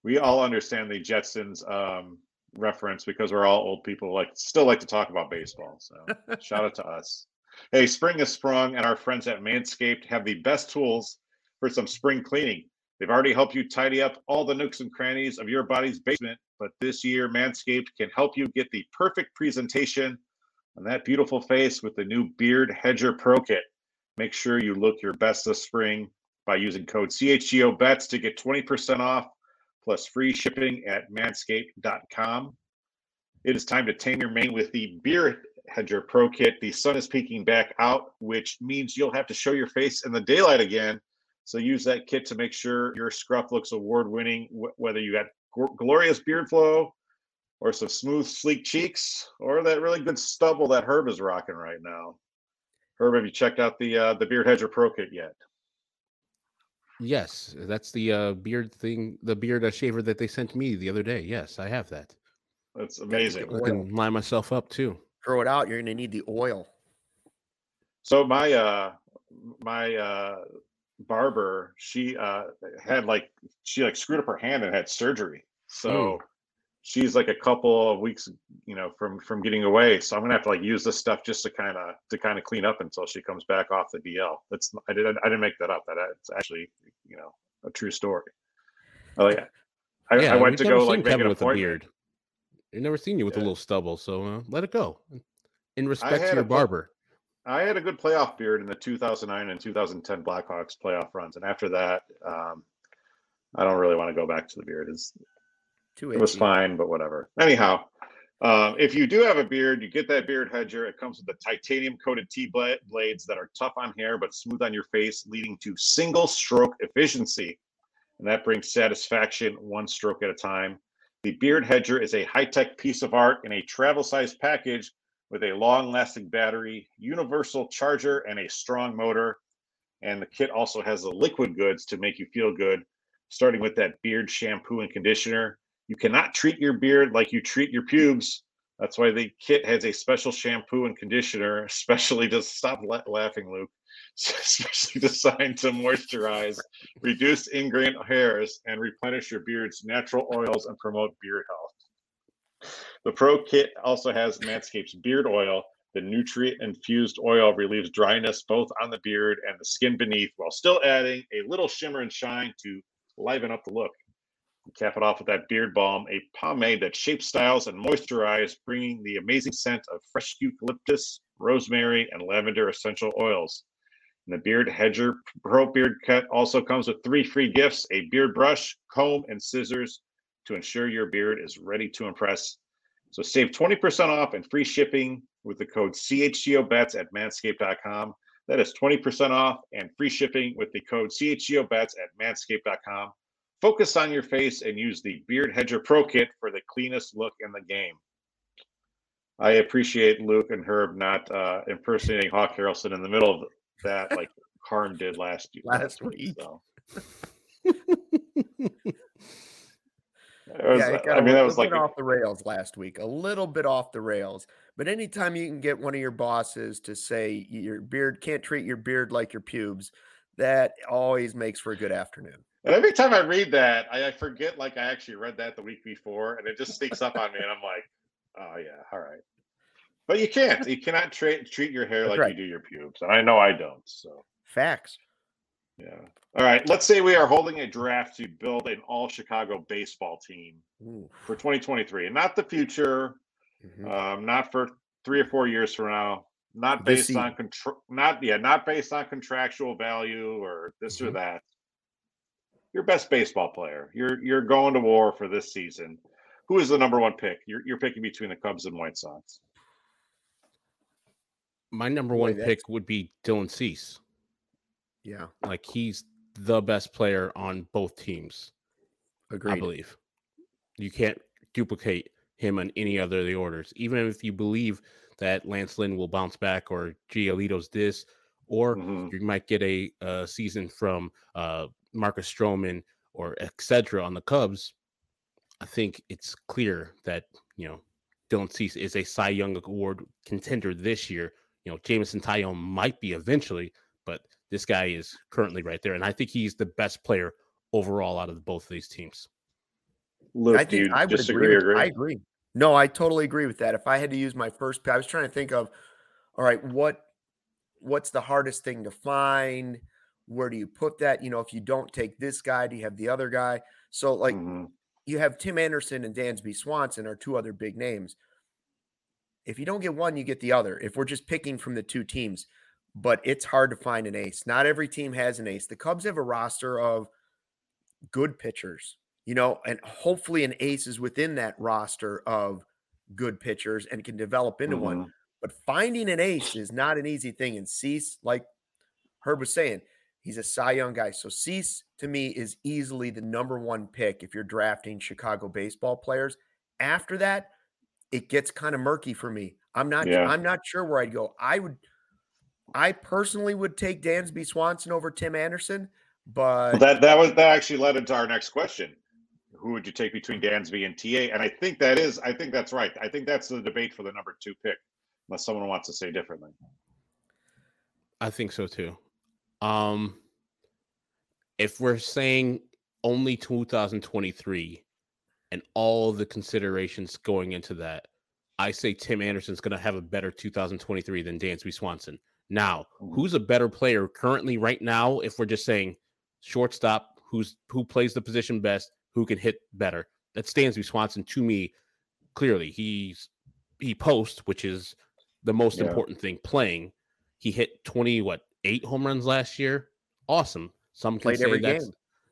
We all understand the Jetsons um, reference because we're all old people. Like, still like to talk about baseball. So shout out to us. Hey, spring has sprung, and our friends at Manscaped have the best tools for some spring cleaning. They've already helped you tidy up all the nooks and crannies of your body's basement, but this year, Manscaped can help you get the perfect presentation on that beautiful face with the new Beard Hedger Pro Kit. Make sure you look your best this spring by using code CHGO BETS to get 20% off plus free shipping at manscaped.com. It is time to tame your mane with the Beard Hedger Pro Kit. The sun is peeking back out, which means you'll have to show your face in the daylight again. So use that kit to make sure your scruff looks award winning, whether you got glorious beard flow or some smooth, sleek cheeks or that really good stubble that Herb is rocking right now. Herb, have you checked out the uh, the Beard Hedger Pro Kit yet? Yes, that's the uh, beard thing, the beard uh, shaver that they sent me the other day. Yes, I have that. That's amazing. I can line myself up too. Throw it out. You're going to need the oil. So my uh my uh barber, she uh had like she like screwed up her hand and had surgery. So mm she's like a couple of weeks, you know, from from getting away. So I'm gonna have to like use this stuff just to kind of to kind of clean up until she comes back off the DL. That's I didn't I didn't make that up. That it's actually you know a true story. Oh yeah, I, yeah, I went to go like make Kevin with a beard. I've never seen you with yeah. a little stubble, so uh, let it go. In respect to your barber. I had a good playoff beard in the 2009 and 2010 Blackhawks playoff runs, and after that, um, I don't really want to go back to the beard. It's too it was fine, but whatever. Anyhow, um, if you do have a beard, you get that beard hedger. It comes with the titanium coated T blades that are tough on hair but smooth on your face, leading to single stroke efficiency. And that brings satisfaction one stroke at a time. The beard hedger is a high tech piece of art in a travel sized package with a long lasting battery, universal charger, and a strong motor. And the kit also has the liquid goods to make you feel good, starting with that beard shampoo and conditioner you cannot treat your beard like you treat your pubes. That's why the kit has a special shampoo and conditioner, especially to stop la- laughing, Luke, especially designed to moisturize, reduce ingrained hairs, and replenish your beard's natural oils and promote beard health. The Pro Kit also has Manscaped's beard oil. The nutrient infused oil relieves dryness both on the beard and the skin beneath while still adding a little shimmer and shine to liven up the look. Cap it off with that beard balm, a pomade that shapes styles and moisturizes, bringing the amazing scent of fresh eucalyptus, rosemary, and lavender essential oils. And the Beard Hedger Pro Beard Cut also comes with three free gifts a beard brush, comb, and scissors to ensure your beard is ready to impress. So save 20% off and free shipping with the code CHGOBETS at manscaped.com. That is 20% off and free shipping with the code CHGOBETS at manscaped.com. Focus on your face and use the Beard Hedger Pro Kit for the cleanest look in the game. I appreciate Luke and Herb not uh, impersonating Hawk Harrelson in the middle of that, like Carm did last year. last week. So. Was, yeah, it got I mean, that was like off the rails last week, a little bit off the rails. But anytime you can get one of your bosses to say your beard can't treat your beard like your pubes, that always makes for a good afternoon. And every time I read that, I, I, forget like I actually read that the week before, and it just sneaks up on me, and I'm like, oh yeah, all right. But you can't. You cannot tra- treat your hair That's like right. you do your pubes, and I know I don't. So facts. Yeah. All right. Let's say we are holding a draft to build an all Chicago baseball team Ooh. for 2023, and not the future, mm-hmm. um, not for three or four years from now, not based on control, not yeah, not based on contractual value or this mm-hmm. or that your best baseball player. You're you're going to war for this season. Who is the number one pick? You're you're picking between the Cubs and White Sox. My number one pick would be Dylan Cease. Yeah, like he's the best player on both teams. Agreed. I believe you can't duplicate him on any other of the orders. Even if you believe that Lance Lynn will bounce back or Giolito's this, or mm-hmm. you might get a, a season from uh, Marcus Stroman or etc. on the Cubs, I think it's clear that you know Dylan Cease is a Cy Young Award contender this year. You know, Jameson Taillon might be eventually, but this guy is currently right there, and I think he's the best player overall out of both of these teams. Luke, I think I would agree, agree? I agree. No, I totally agree with that. If I had to use my first, I was trying to think of, all right, what what's the hardest thing to find? Where do you put that? You know, if you don't take this guy, do you have the other guy? So, like, mm-hmm. you have Tim Anderson and Dansby Swanson are two other big names. If you don't get one, you get the other. If we're just picking from the two teams, but it's hard to find an ace. Not every team has an ace. The Cubs have a roster of good pitchers, you know, and hopefully an ace is within that roster of good pitchers and can develop into mm-hmm. one. But finding an ace is not an easy thing. And Cease, like Herb was saying, He's a Cy Young guy. So Cease to me is easily the number one pick if you're drafting Chicago baseball players. After that, it gets kind of murky for me. I'm not yeah. I'm not sure where I'd go. I would I personally would take Dansby Swanson over Tim Anderson, but well, that that was that actually led into our next question. Who would you take between Dansby and TA? And I think that is, I think that's right. I think that's the debate for the number two pick, unless someone wants to say differently. I think so too. Um, if we're saying only 2023 and all the considerations going into that, I say Tim Anderson's going to have a better 2023 than Dansby Swanson. Now, mm-hmm. who's a better player currently right now? If we're just saying shortstop, who's who plays the position best, who can hit better? That Dansby Swanson to me. Clearly, he's he posts, which is the most yeah. important thing. Playing, he hit 20 what eight home runs last year. Awesome. Some played every game.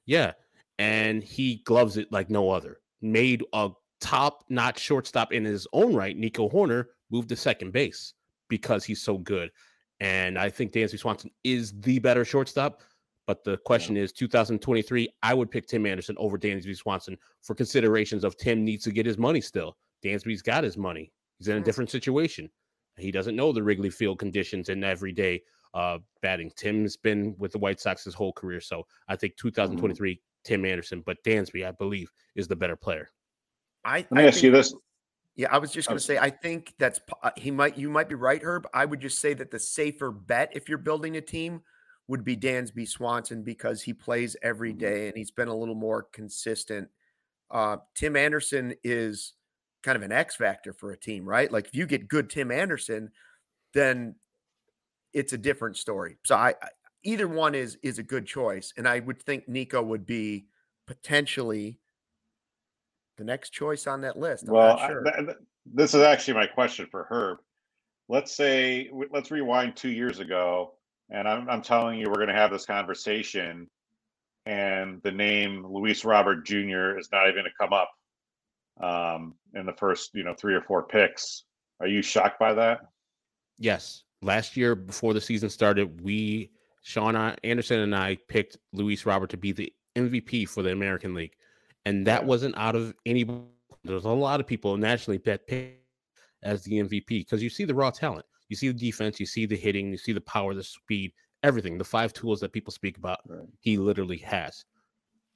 Yeah, and he gloves it like no other. Made a top notch shortstop in his own right. Nico Hoerner moved to second base because he's so good. And I think Dansby Swanson is the better shortstop. But the question yeah. is 2023, I would pick Tim Anderson over Dansby Swanson for considerations of Tim needs to get his money still. Dansby's got his money. He's in a different situation. He doesn't know the Wrigley Field conditions and everyday uh, batting. Tim's been with the White Sox his whole career. So I think 2023, mm-hmm. Tim Anderson, but Dansby, I believe, is the better player. I, Let me I ask you this. Yeah, I was just going to say, I think that's uh, he might you might be right, Herb. I would just say that the safer bet if you're building a team would be Dansby Swanson because he plays every mm-hmm. and he's been a little more consistent. Uh, Tim Anderson is kind of an X factor for a team, right? Like if you get good Tim Anderson, then it's a different story. So I, I either one is is a good choice, and I would think Nico would be potentially the next choice on that list. I'm well, sure. th- this is actually my question for Herb. Let's say let's rewind two years ago, and I'm I'm telling you we're going to have this conversation, and the name Luis Robert Jr. is not even going to come up um, in the first you know three or four picks. Are you shocked by that? Yes. Last year, before the season started, we Sean Anderson and I picked Luis Robert to be the MVP for the American League and that wasn't out of any. There's a lot of people nationally that pick as the MVP because you see the raw talent, you see the defense, you see the hitting, you see the power, the speed, everything. The five tools that people speak about, right. he literally has.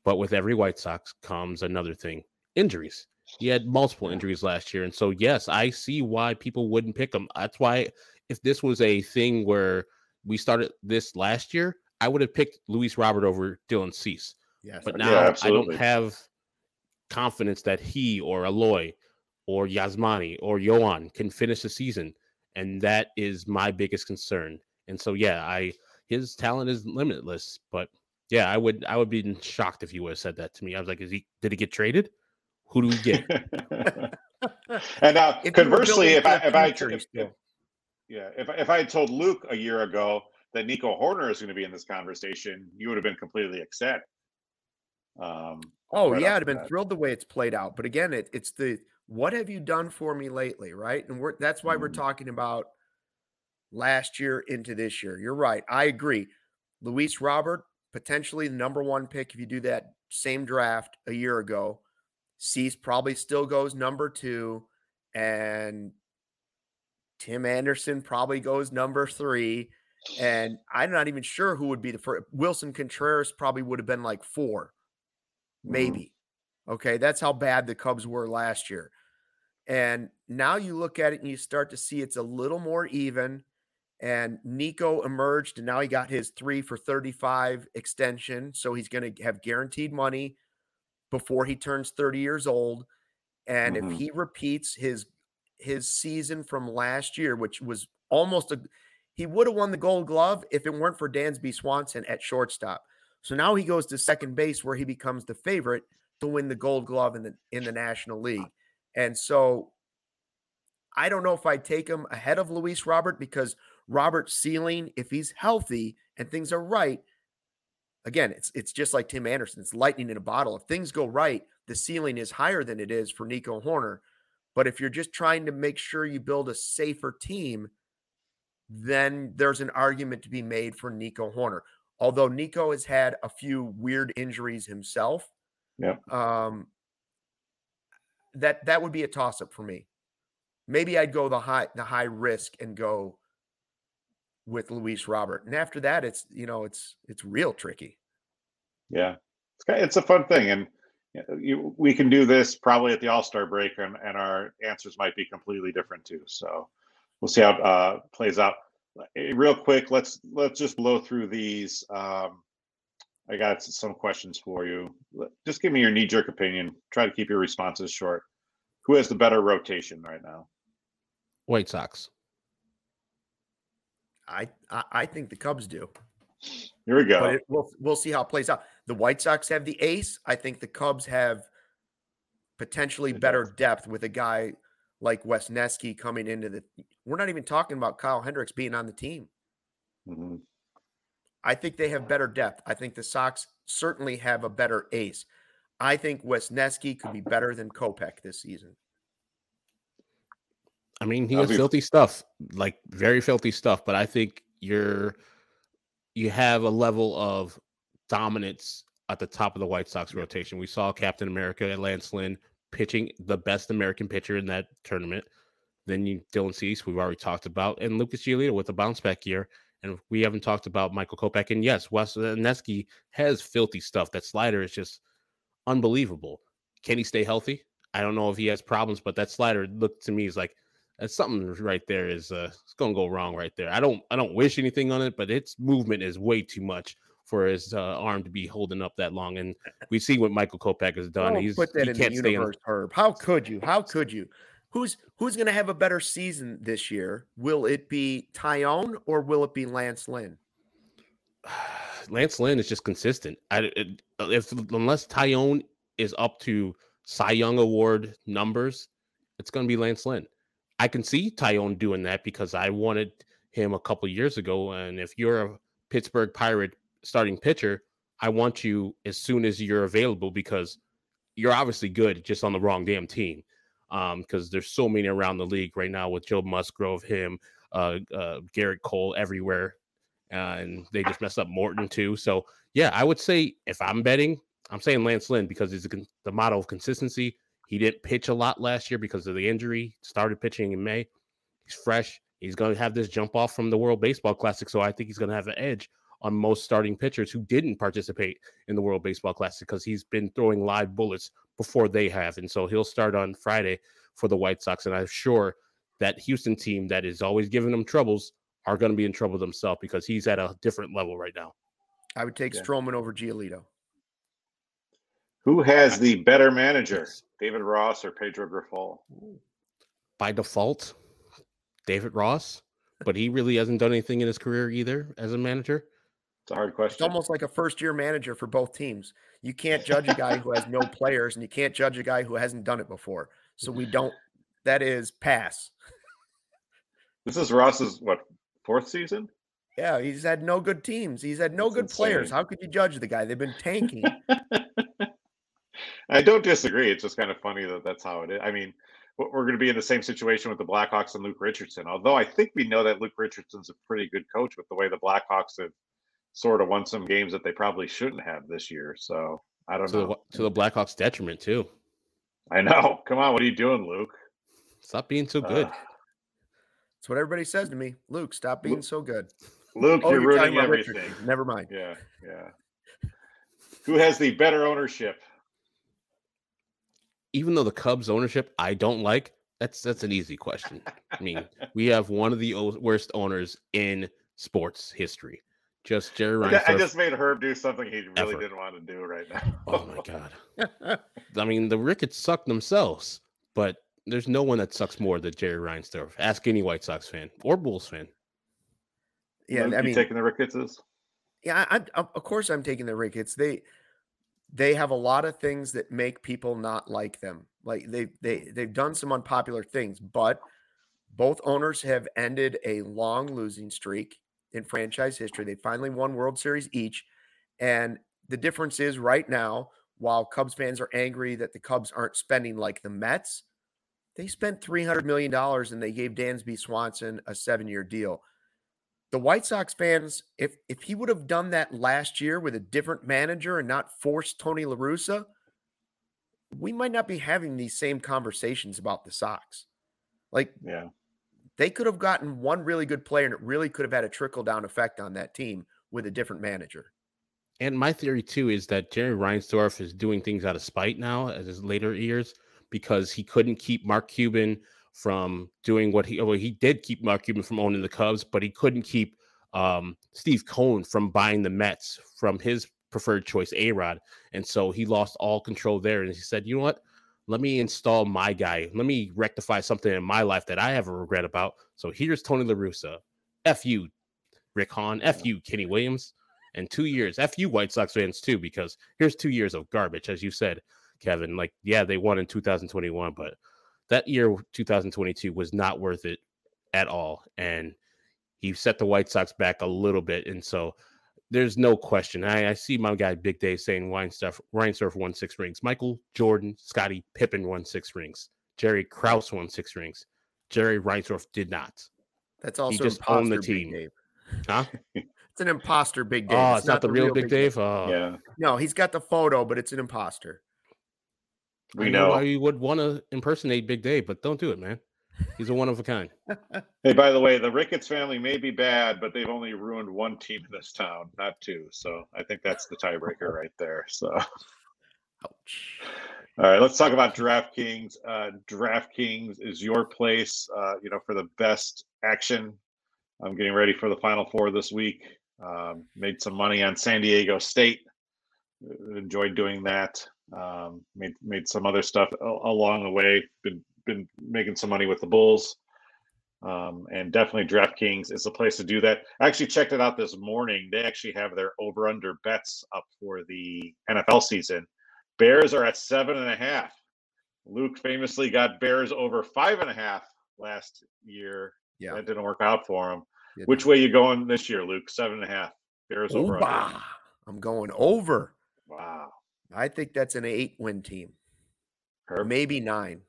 But with every White Sox comes another thing: injuries. He had multiple injuries last year, and so yes, I see why people wouldn't pick him. That's why if this was a thing where we started this last year, I would have picked Luis Robert over Dylan Cease. Yes, but now yeah, I don't have confidence that he or Eloy or Yasmani or Yoan can finish the season. And that is my biggest concern. And so yeah, I his talent is limitless, but yeah, I would I would be shocked if you would have said that to me. I was like, is he did he get traded? Who do we get? and now if conversely, if I if I if, if, yeah, if if I had told Luke a year ago that Nico Hoerner is going to be in this conversation, you would have been completely upset. Um, oh right yeah, I'd have been thrilled the way it's played out. But again, it, it's the what have you done for me lately, right? And we're that's why mm. we're talking about last year into this year. You're right. I agree. Luis Robert potentially the number one pick if you do that same draft a year ago. Cease probably still goes number two, and Tim Anderson probably goes number three. And I'm not even sure who would be the first. Wilson Contreras probably would have been like four. Mm-hmm. maybe. Okay, that's how bad the Cubs were last year. And now you look at it and you start to see it's a little more even. And Nico emerged, and now he got his three for 35 extension. So he's going to have guaranteed money before he turns 30 years old. And mm-hmm. if he repeats his his season from last year, which was almost a he would have won the gold glove if it weren't for Dansby Swanson at shortstop. So now he goes to second base where he becomes the favorite to win the gold glove in the in the National League. And so I don't know if I'd take him ahead of Luis Robert because Robert's ceiling, if he's healthy and things are right, again, it's it's just like Tim Anderson. It's lightning in a bottle. If things go right, the ceiling is higher than it is for Nico Hoerner. But if you're just trying to make sure you build a safer team, then there's an argument to be made for Nico Hoerner although Nico has had a few weird injuries himself. Yeah. Um, that that would be a toss up for me. Maybe I'd go the high the high risk and go with Luis Robert. And after that, it's you know, it's it's real tricky. Yeah. It's it's a fun thing. And you, we can do this probably at the All Star break, and, and our answers might be completely different too. So we'll see how it uh, plays out. Real quick, let's let's just blow through these. Um, I got some questions for you. Just give me your knee jerk opinion. Try to keep your responses short. Who has the better rotation right now? White Sox. I I, think the Cubs do. Here we go. But it, we'll we'll see how it plays out. The White Sox have the ace. I think the Cubs have potentially better depth with a guy like Wesneski coming into the. We're not even talking about Kyle Hendricks being on the team. Mm-hmm. I think they have better depth. I think the Sox certainly have a better ace. I think Wesneski could be better than Kopech this season. I mean, he has be... filthy stuff, like very filthy stuff. But I think you're you have a level of dominance at the top of the White Sox rotation. We saw Captain America at Lance Lynn pitching the best American pitcher in that tournament. Then you Dylan Cease, we've already talked about, and Lucas Giolito with a bounce back year. And we haven't talked about Michael Kopech. And yes, Wes Wesneski has filthy stuff. That slider is just unbelievable. Can he stay healthy? I don't know if he has problems, but that slider looked to me is like that's something right there is uh it's gonna go wrong right there. I don't I don't wish anything on it, but its movement is way too much for his uh, arm to be holding up that long. And we see what Michael Kopech has done. He's put that he in can't the universe, stay Herb. How could you? How could you? Who's who's going to have a better season this year? Will it be Taillon or will it be Lance Lynn? Lance Lynn is just consistent. I, if unless Taillon is up to Cy Young Award numbers, it's going to be Lance Lynn. I can see Taillon doing that because I wanted him a couple years ago. And if you're a Pittsburgh Pirate starting pitcher, I want you as soon as you're available because you're obviously good, just on the wrong damn team. Um, because there's so many around the league right now with Joe Musgrove, him, uh, uh Gerrit Cole everywhere, uh, and they just messed up Morton too. So yeah, I would say if I'm betting, I'm saying Lance Lynn because it's the model of consistency. He didn't pitch a lot last year because of the injury. Started pitching in May. He's fresh. He's going to have this jump off from the World Baseball Classic, so I think he's going to have an edge on most starting pitchers who didn't participate in the World Baseball Classic because he's been throwing live bullets before they have. And so he'll start on Friday for the White Sox. And I'm sure that Houston team that is always giving them troubles are going to be in trouble themselves because he's at a different level right now. I would take yeah. Stroman over Giolito. Who has the better manager, David Ross or Pedro Grifol? By default, David Ross, but he really hasn't done anything in his career either as a manager. It's a hard question. It's almost like a first year manager for both teams. You can't judge a guy who has no players, and you can't judge a guy who hasn't done it before. So we don't. That is pass. This is Ross's what fourth season? Yeah, he's had no good teams. He's had no That's good insane. players. How could you judge the guy? They've been tanking. I don't disagree. It's just kind of funny that that's how it is. I mean, we're going to be in the same situation with the Blackhawks and Luke Richardson. Although I think we know that Luke Richardson's a pretty good coach with the way the Blackhawks have sort of won some games that they probably shouldn't have this year. So I don't to know. The, to the Blackhawks' detriment too. I know. Come on, what are you doing, Luke? Stop being so good. Uh, That's what everybody says to me. Luke, stop being Luke, so good. Luke, oh, you're, you're ruining everything. Never mind. Yeah, yeah. Who has the better ownership? Even though the Cubs ownership I don't like, that's that's an easy question. I mean, we have one of the worst owners in sports history. Just Jerry Reinsdorf. I just made Herb do something he really ever. didn't want to do right now. oh my god! I mean, the Ricketts suck themselves, but there's no one that sucks more than Jerry Reinsdorf. Ask any White Sox fan or Bulls fan. Yeah, I mean, taking the Ricketts. Yeah, I, I, of course I'm taking the Ricketts. They they have a lot of things that make people not like them. Like they they they've done some unpopular things, but both owners have ended a long losing streak in franchise history. They finally won World Series each. And the difference is right now, while Cubs fans are angry that the Cubs aren't spending like the Mets, they spent $300 million and they gave Dansby Swanson a seven year deal. The White Sox fans, if if he would have done that last year with a different manager and not forced Tony La Russa, we might not be having these same conversations about the Sox. Like, yeah, They could have gotten one really good player, and it really could have had a trickle down effect on that team with a different manager. And my theory too is that Jerry Reinsdorf is doing things out of spite now as his later years because he couldn't keep Mark Cuban from doing what he well, he did keep Mark Cuban from owning the Cubs, but he couldn't keep um, Steve Cohen from buying the Mets from his preferred choice, A Rod. And so he lost all control there. And he said, you know what? Let me install my guy. Let me rectify something in my life that I have a regret about. So here's Tony La Russa. F you, Rick Hahn. F you, Kenny Williams. And two years. F you, White Sox fans, too, because here's two years of garbage, as you said, Kevin. Like, yeah, they won in 2021, but that year, 2022, was not worth it at all. And he set the White Sox back a little bit. And so there's no question. I, I see my guy Big Dave saying Reinsdorf, Reinsdorf won six rings. Michael Jordan, Scottie Pippen won six rings. Jerry Krause won six rings. Jerry Reinsdorf did not. That's also he just owned the team. Dave. Huh? it's an imposter, Big Dave. Oh, it's, it's not, not, the real, real Big, Dave. Dave. Oh. Yeah. No, he's got the photo, but it's an imposter. We I know, know why you would want to impersonate Big Dave, but don't do it, man. He's a one of a kind. hey, by the way, the Ricketts family may be bad, but they've only ruined one team in this town, not two. So I think that's the tiebreaker right there. So, ouch. All right, let's talk about DraftKings. Uh, DraftKings is your place, uh, you know, for the best action. I'm getting ready for the Final Four this week. Um, made some money on San Diego State. Enjoyed doing that. Um, made made some other stuff along the way. Been been making some money with the Bulls. Um, and definitely DraftKings is the place to do that. I actually checked it out this morning. They actually have their over under bets up for the NFL season. Bears are at seven and a half. Luke famously got Bears over five and a half last year. Yeah, that didn't work out for him. Which way you going this year, Luke? Seven and a half. Bears over. Under. I'm going over. Wow. I think that's an eight win team. Or maybe nine.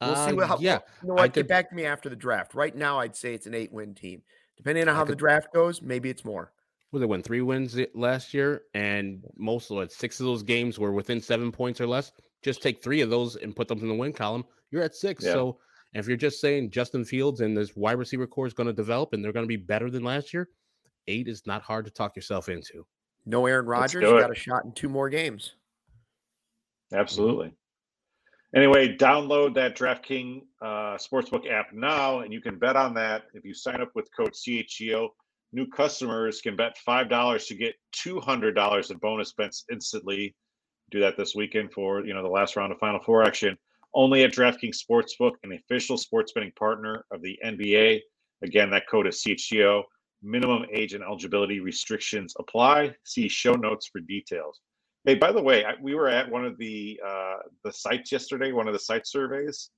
We'll uh, see what. How, yeah, you know what? Could, Get back to me after the draft. Right now, I'd say it's an eight-win team. Depending on how could, the draft goes, maybe it's more. Well, they won three wins last year, and most of it, six of those games were within seven points or less. Just take three of those and put them in the win column. You're at six. Yeah. So, if you're just saying Justin Fields and this wide receiver core is going to develop and they're going to be better than last year, eight is not hard to talk yourself into. No Aaron Rodgers, you got a shot in two more games. Absolutely. Anyway, download that DraftKings uh, Sportsbook app now, and you can bet on that. If you sign up with code CHGO, new customers can bet $5 to get $200 in bonus bets instantly. Do that this weekend for you know the last round of Final Four action. Only at DraftKings Sportsbook, an official sports betting partner of the NBA. Again, that code is CHGO. Minimum age and eligibility restrictions apply. See show notes for details. Hey, by the way, I, we were at one of the uh, the sites yesterday, one of the site surveys,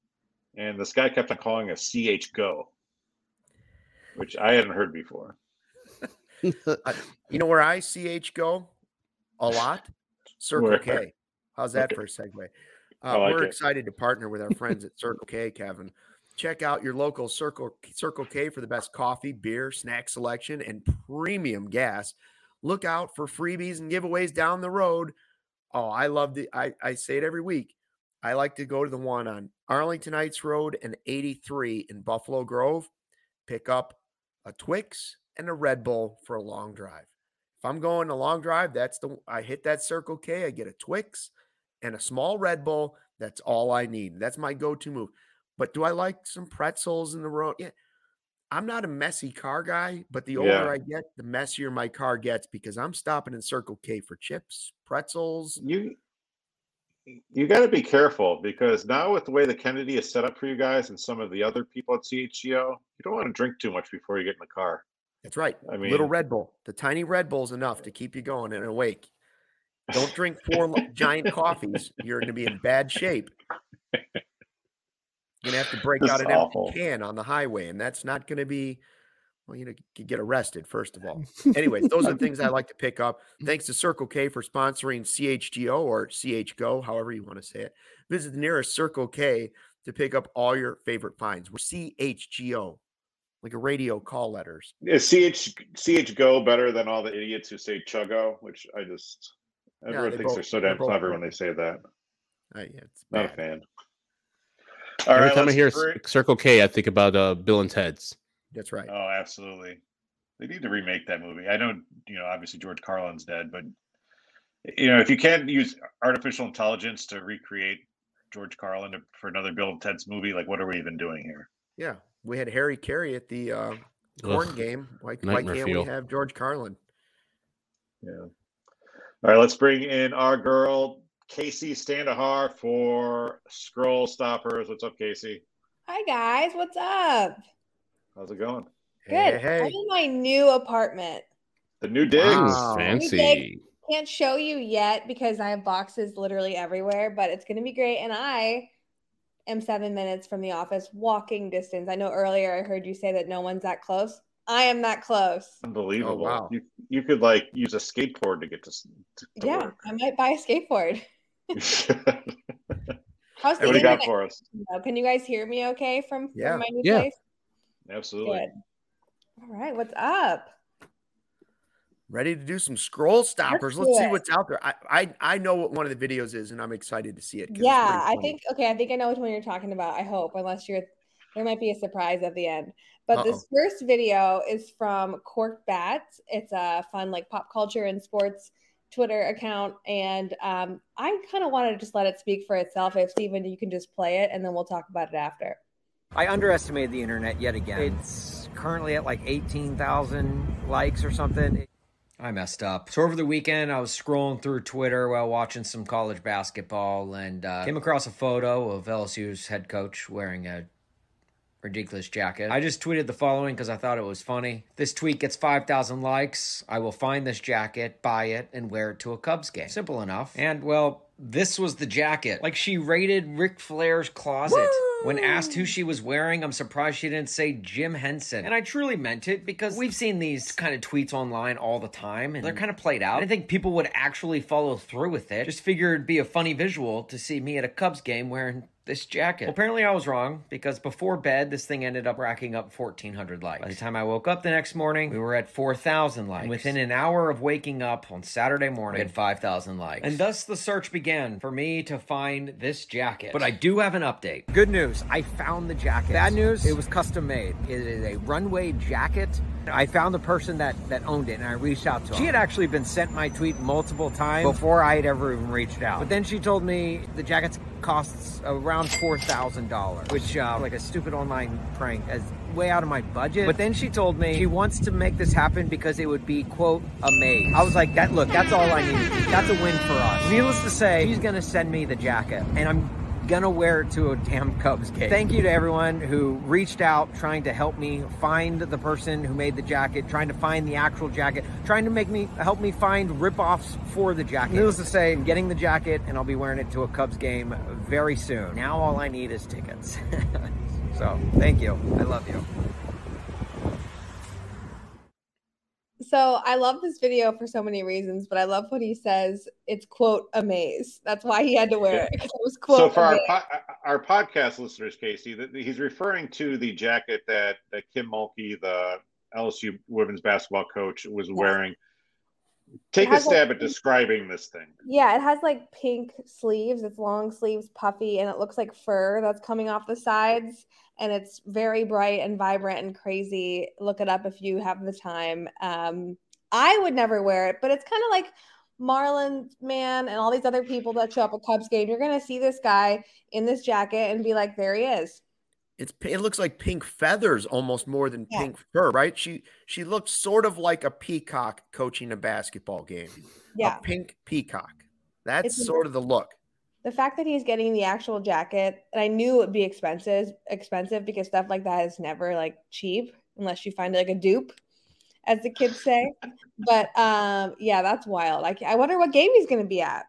and this guy kept on calling us CH Go, which I hadn't heard before. you know where I CH Go a lot? Circle where? K. How's that okay. for a segue? Uh, like we're it. excited to partner with our friends at Circle K, Kevin. Check out your local Circle Circle K for the best coffee, beer, snack selection, and premium gas look out for freebies and giveaways down the road. Oh, I love the I, I say it every week. I like to go to the one on Arlington Heights Road and 83 in Buffalo Grove, pick up a Twix and a Red Bull for a long drive. If I'm going a long drive, that's the I hit that Circle K, I get a Twix and a small Red Bull. That's all I need. That's my go-to move. But do I like some pretzels in the road? Yeah. I'm not a messy car guy, but the older yeah. I get, the messier my car gets because I'm stopping in Circle K for chips, pretzels. You you got to be careful because now with the way the Kennedy is set up for you guys and some of the other people at CHGO, you don't want to drink too much before you get in the car. That's right. I mean, little Red Bull, the tiny Red Bull's enough to keep you going and awake. Don't drink four giant coffees. You're going to be in bad shape. You're gonna have to break out an awful. empty can on the highway, and that's not gonna be well, you know, you get arrested, first of all. Anyways, those are the things I like to pick up. Thanks to Circle K for sponsoring CHGO or CHGO, however you want to say it. Visit the nearest Circle K to pick up all your favorite finds. We're CHGO, like a radio call letters. Is CH CHGO better than all the idiots who say Chuggo, which I just everyone yeah, thinks both, they're so damn clever when they say that. Uh, yeah, it's not a fan. All Every right, time I hear Circle K, I think about uh, Bill and Ted's. That's right. Oh, absolutely. They need to remake that movie. I know, you know, obviously George Carlin's dead, but you know, if you can't use artificial intelligence to recreate George Carlin to, for another Bill and Ted's movie, like what are we even doing here? Yeah, we had Harry Caray at the uh, corn Ugh, game. Why, why can't feel. we have George Carlin? Yeah. All right, let's bring in our girl Kacy Standohar for Scroll Stoppers. What's up, Kacy? Hi guys, what's up? How's it going? Good. Hey, hey. I'm in my new apartment. The new digs. Wow. Fancy. Can't show you yet because I have boxes literally everywhere, but it's gonna be great. And I am seven minutes from the office, walking distance. I know earlier I heard you say that no one's that close. I am that close. Unbelievable. Oh, wow. You you could like use a skateboard to get to, to, to yeah, work. I might buy a skateboard. How's what do you got for us? Uh, can you guys hear me okay from, yeah. from my new yeah. place? Absolutely. Good. All right, what's up? Ready to do some scroll stoppers. Let's, Let's see what's out there. I, I I know what one of the videos is, and I'm excited to see it. Yeah, I think okay. I think I know which one you're talking about. I hope, unless you're there might be a surprise at the end. But Uh-oh. this first video is from Cork Bats. It's a fun like pop culture and sports Twitter account, and um, I kind of wanted to just let it speak for itself. If Stephen, you can just play it, and then we'll talk about it after. I underestimated the internet yet again. It's currently at like 18,000 likes or something. I messed up. So over the weekend, I was scrolling through Twitter while watching some college basketball and uh, came across a photo of LSU's head coach wearing a ridiculous jacket. I just tweeted the following because I thought it was funny. This tweet gets 5,000 likes. I will find this jacket, buy it, and wear it to a Cubs game. Simple enough. And well, this was the jacket. Like she raided Ric Flair's closet. Woo! When asked who she was wearing, I'm surprised she didn't say Jim Henson. And I truly meant it because we've seen these kind of tweets online all the time and they're kind of played out. I didn't think people would actually follow through with it. Just figured it'd be a funny visual to see me at a Cubs game wearing this jacket. Well, apparently I was wrong because before bed, this thing ended up racking up 1,400 likes. By the time I woke up the next morning, we were at 4,000 likes. And within an hour of waking up on Saturday morning, we had 5,000 likes. And thus the search began for me to find this jacket. But I do have an update. Good news, I found the jacket. Bad news, it was custom made. It is a runway jacket. I found the person that, that owned it and I reached out to her. She had actually been sent my tweet multiple times before I had ever even reached out. But then she told me the jacket's costs around four thousand dollars, which uh, like a stupid online prank is way out of my budget. But then she told me she wants to make this happen because it would be quote amazing. I was like, that look, that's all I need. That's a win for us. Needless to say, she's gonna send me the jacket, and I'm gonna wear it to a damn Cubs game. Thank you to everyone who reached out trying to help me find the person who made the jacket, trying to find the actual jacket, trying to make me help me find rip-offs for the jacket. Needless to say, I'm getting the jacket and I'll be wearing it to a Cubs game very soon. Now all I need is tickets. so thank you. I love you. So I love this video for so many reasons, but I love what he says. It's quote amaze. That's why he had to wear it. it was quote. So for our po- uh, our podcast listeners, Kacy, that he's referring to the jacket that that Kim Mulkey, the LSU women's basketball coach, was wearing. Take a stab like, at describing this thing. Yeah, it has like pink sleeves. It's long sleeves, puffy, and it looks like fur that's coming off the sides and it's very bright and vibrant and crazy. Look it up if you have the time. Um, I would never wear it, but it's kind of like Marlins Man and all these other people that show up at Cubs game. You're gonna see this guy in this jacket and be like, "There he is." It's it looks like pink feathers almost more than yeah. pink fur, right? She she looks sort of like a peacock coaching a basketball game. Yeah, a pink peacock. That's it's sort of the look the fact that he's getting the actual jacket, and I knew it would be expensive, expensive because stuff like that is never like cheap unless you find like a dupe, as the kids say. but um, yeah, that's wild. Like, I wonder what game he's going to be at.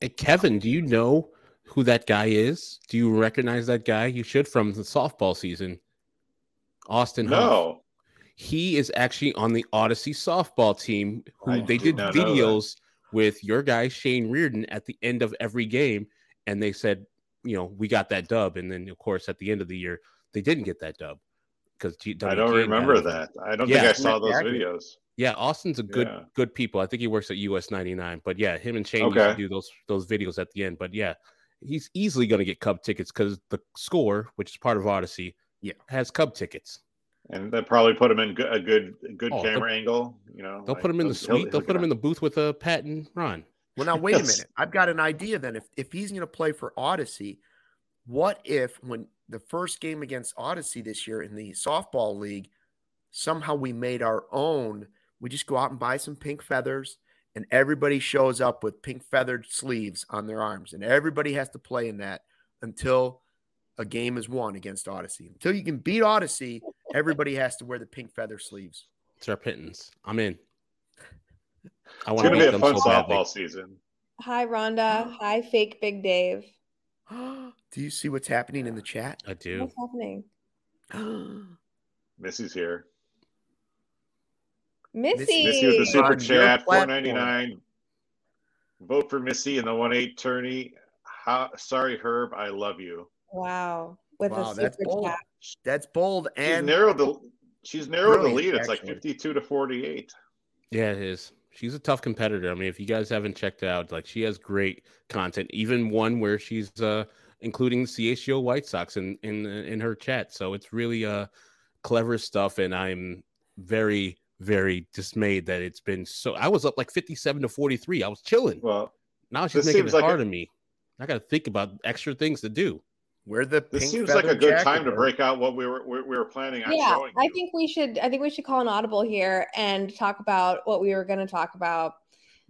Hey, Kevin, do you know who that guy is? Do you recognize that guy? You should from the softball season. Austin. No. Huff. He is actually on the Odyssey softball team. Who I they did videos with your guy Shane Reardon at the end of every game, and they said, you know, we got that dub, and then of course at the end of the year they didn't get that dub because I don't remember that. I don't yeah. think I saw those videos. Yeah, Austin's a good yeah. good people. I think he works at US 99, but yeah, him and Shane okay. used to do those those videos at the end. But yeah, he's easily going to get Cub tickets because the score, which is part of Odyssey, yeah, has Cub tickets. And they probably put him in a good good oh, camera angle. You know, they'll like, put him in the suite. They'll put him in the booth with a uh, Pat and Ron. Well, now wait a minute. I've got an idea. Then, if if he's going to play for Odyssey, what if when the first game against Odyssey this year in the softball league, somehow we made our own? We just go out and buy some pink feathers, and everybody shows up with pink feathered sleeves on their arms, and everybody has to play in that until a game is won against Odyssey. Until you can beat Odyssey, everybody has to wear the pink feather sleeves. It's our pittance. I'm in. I want to be a fun so softball badly. season. Hi, Rhonda. Hi, fake Big Dave. do you see what's happening in the chat? I do. What's happening? Missy's here. Missy. Missy with the super chat, four ninety nine. Vote for Missy in the one eight tourney. How, sorry, Herb, I love you. Wow, with wow, a that's bold. Chat. That's bold and she's narrowed the she's narrowed the lead. It's actually. like fifty two to forty eight. Yeah, it is. She's a tough competitor. I mean, if you guys haven't checked out, like she has great content. Even one where she's uh including the CHGO White Sox in in in her chat. So it's really uh clever stuff, and I'm very very dismayed that it's been so. I was up like 57 to 43. I was chilling. Well, now she's making it like hard a, on me. I got to think about extra things to do. Where the this seems like a good time to break out what we were we, we were planning on yeah, showing. I think we should. I think we should call an audible here and talk about what we were going to talk about.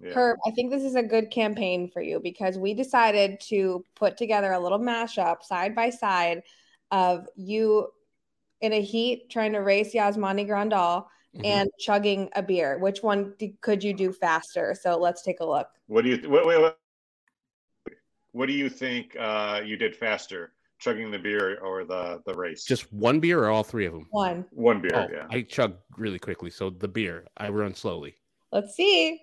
Yeah. Herb, I think this is a good campaign for you because we decided to put together a little mashup side by side of you in a heat trying to race Yasmani Grandal mm-hmm. and chugging a beer. Which one d- could you do faster? So let's take a look. What do you wait, wait, wait. What do you think uh, you did faster, chugging the beer or the the race? Just one beer or all three of them? One. One beer. Oh, yeah. I chug really quickly, so the beer I run slowly. Let's see.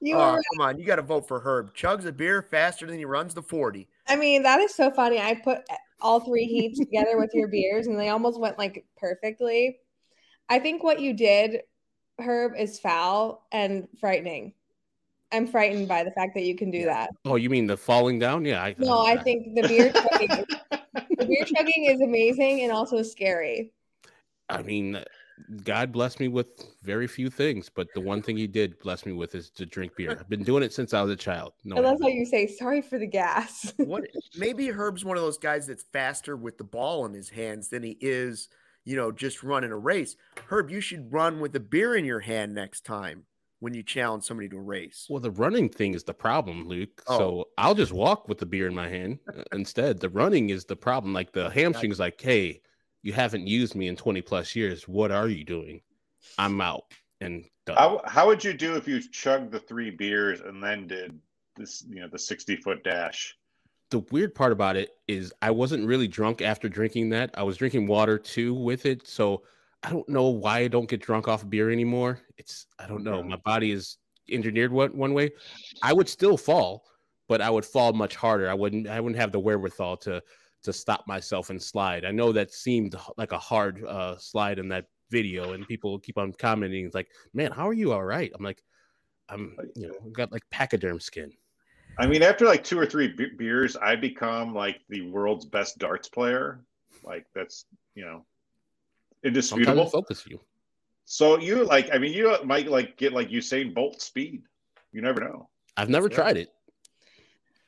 You oh, come on, you got to vote for Herb. Chugs a beer faster than he runs the 40. I mean, that is so funny. I put all three heats together with your beers and they almost went like perfectly. I think what you did, Herb, is foul and frightening. I'm frightened by the fact that you can do that. Oh, you mean the falling down? Yeah. I, no, I, I think the beer chugging, the beer chugging is amazing and also scary. I mean, God blessed me with very few things, but the one thing He did bless me with is to drink beer. I've been doing it since I was a child. No, I love how you say sorry for the gas. what? Maybe Herb's one of those guys that's faster with the ball in his hands than he is, you know, just running a race. Herb, you should run with a beer in your hand next time when you challenge somebody to a race. Well, the running thing is the problem, Luke. Oh. So I'll just walk with the beer in my hand uh, instead. The running is the problem. Like the hamstring's, like, hey you haven't used me in 20 plus years. What are you doing? I'm out and done. How, how would you do if you chugged the three beers and then did this, you know, the 60 foot dash? The weird part about it is I wasn't really drunk after drinking that. I was drinking water too with it. So I don't know why I don't get drunk off beer anymore. It's, I don't know. My body is engineered one, one way. I would still fall, but I would fall much harder. I wouldn't, I wouldn't have the wherewithal to, to stop myself and slide. I know that seemed like a hard uh, slide in that video, and people keep on commenting. It's like, man, how are you all right? I'm like, I'm, you know, got like pachyderm skin. I mean, after like two or three beers, I become like the world's best darts player. Like that's you know, indisputable. Focus you. So you like, I mean, you might like get like Usain Bolt speed. You never know. I've never tried it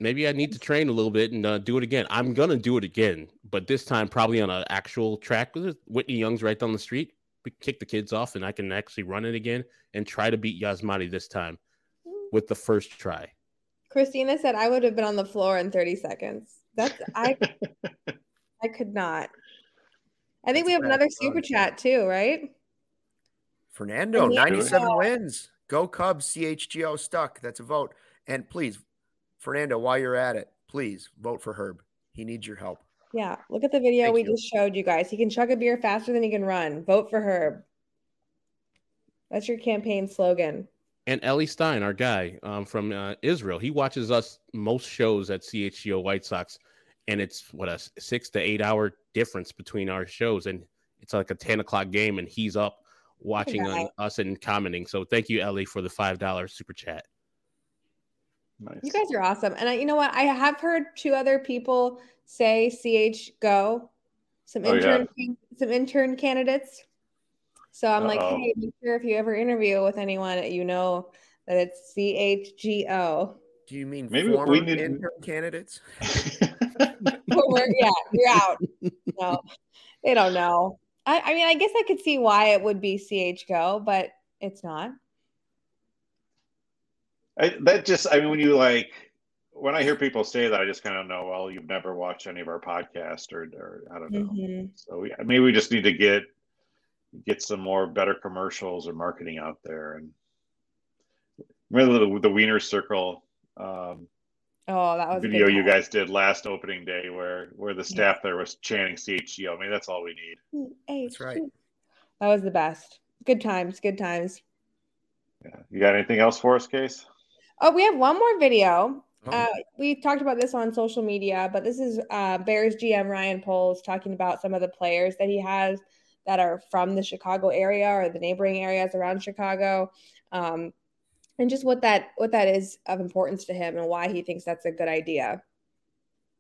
maybe I need to train a little bit and uh, do it again. I'm gonna do it again, but this time probably on an actual track. with Whitney Young's right down the street. We kick the kids off, and I can actually run it again and try to beat Yasmani this time with the first try. Christina said I would have been on the floor in 30 seconds. That's I. I could not. I think That's we have another super chat too, right? Fernando, 97 wins. Go Cubs, CHGO stuck. That's a vote. And please Fernando, while you're at it, please vote for Herb. He needs your help. Yeah, look at the video Thank we you. just showed you guys. He can chug a beer faster than he can run. Vote for Herb. That's your campaign slogan. And Ellie Stein, our guy um, from uh, Israel, he watches us most shows at CHGO White Sox, and it's what a six to eight hour difference between our shows, and it's like a ten o'clock game, and he's up watching on us and commenting. So thank you, Ellie, for the five dollars super chat. Nice. You guys are awesome, and I, you know what? I have heard two other people say "ch go," some oh, intern, yeah. some intern candidates. So I'm Uh-oh. like, hey, make sure if you ever interview with anyone, you know that it's C H G O. Do you mean maybe we need intern candidates? yeah, you're out. No, they don't know. I, I mean, I guess I could see why it would be CH Go, but it's not. I, that just, I mean, when you like, when I hear people say that, I just kind of know, well, you've never watched any of our podcast or, or I don't know. Mm-hmm. So we, maybe we just need to get, get some more better commercials or marketing out there. And really the, the Wiener Circle um, oh, that was video you guys did last opening day where, where the staff there was chanting CHGO. I mean, that's all we need. That's right. That was the best. Good times. Good times. Yeah. You got anything else for us, Case? Oh, we have one more video. Oh. Uh, we talked about this on social media, but this is uh, Bears GM Ryan Poles talking about some of the players that he has that are from the Chicago area or the neighboring areas around Chicago, um, and just what that what that is of importance to him and why he thinks that's a good idea.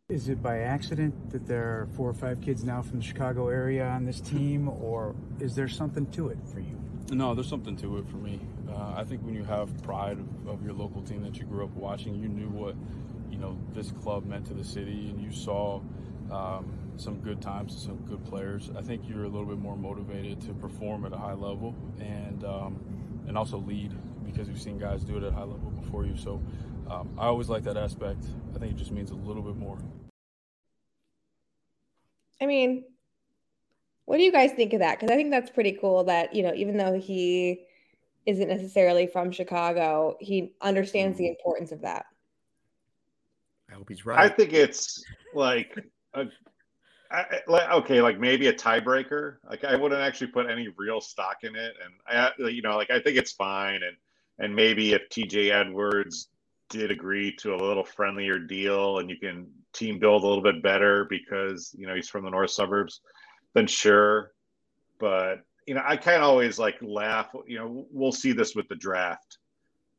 Is it by accident that there are four or five kids now from the Chicago area on this team, or is there something to it for you? No, there's something to it for me. Uh, I think when you have pride of, of, your local team that you grew up watching, you knew what you know this club meant to the city, and you saw um, some good times and some good players. I think you're a little bit more motivated to perform at a high level and um, and also lead because you've seen guys do it at a high level before you. So um, I always like that aspect. I think it just means a little bit more. I mean, what do you guys think of that? Because I think that's pretty cool that, you know, even though he isn't necessarily from Chicago, he understands the mm. importance of that. I hope he's right. I think it's like a I, like, okay, like maybe a tiebreaker. Like I wouldn't actually put any real stock in it, and I, you know, like I think it's fine, and and maybe if TJ Edwards did agree to a little friendlier deal, and you can team build a little bit better because you know he's from the north suburbs, then sure. But you know, I kind of always like laugh. You know, we'll see this with the draft.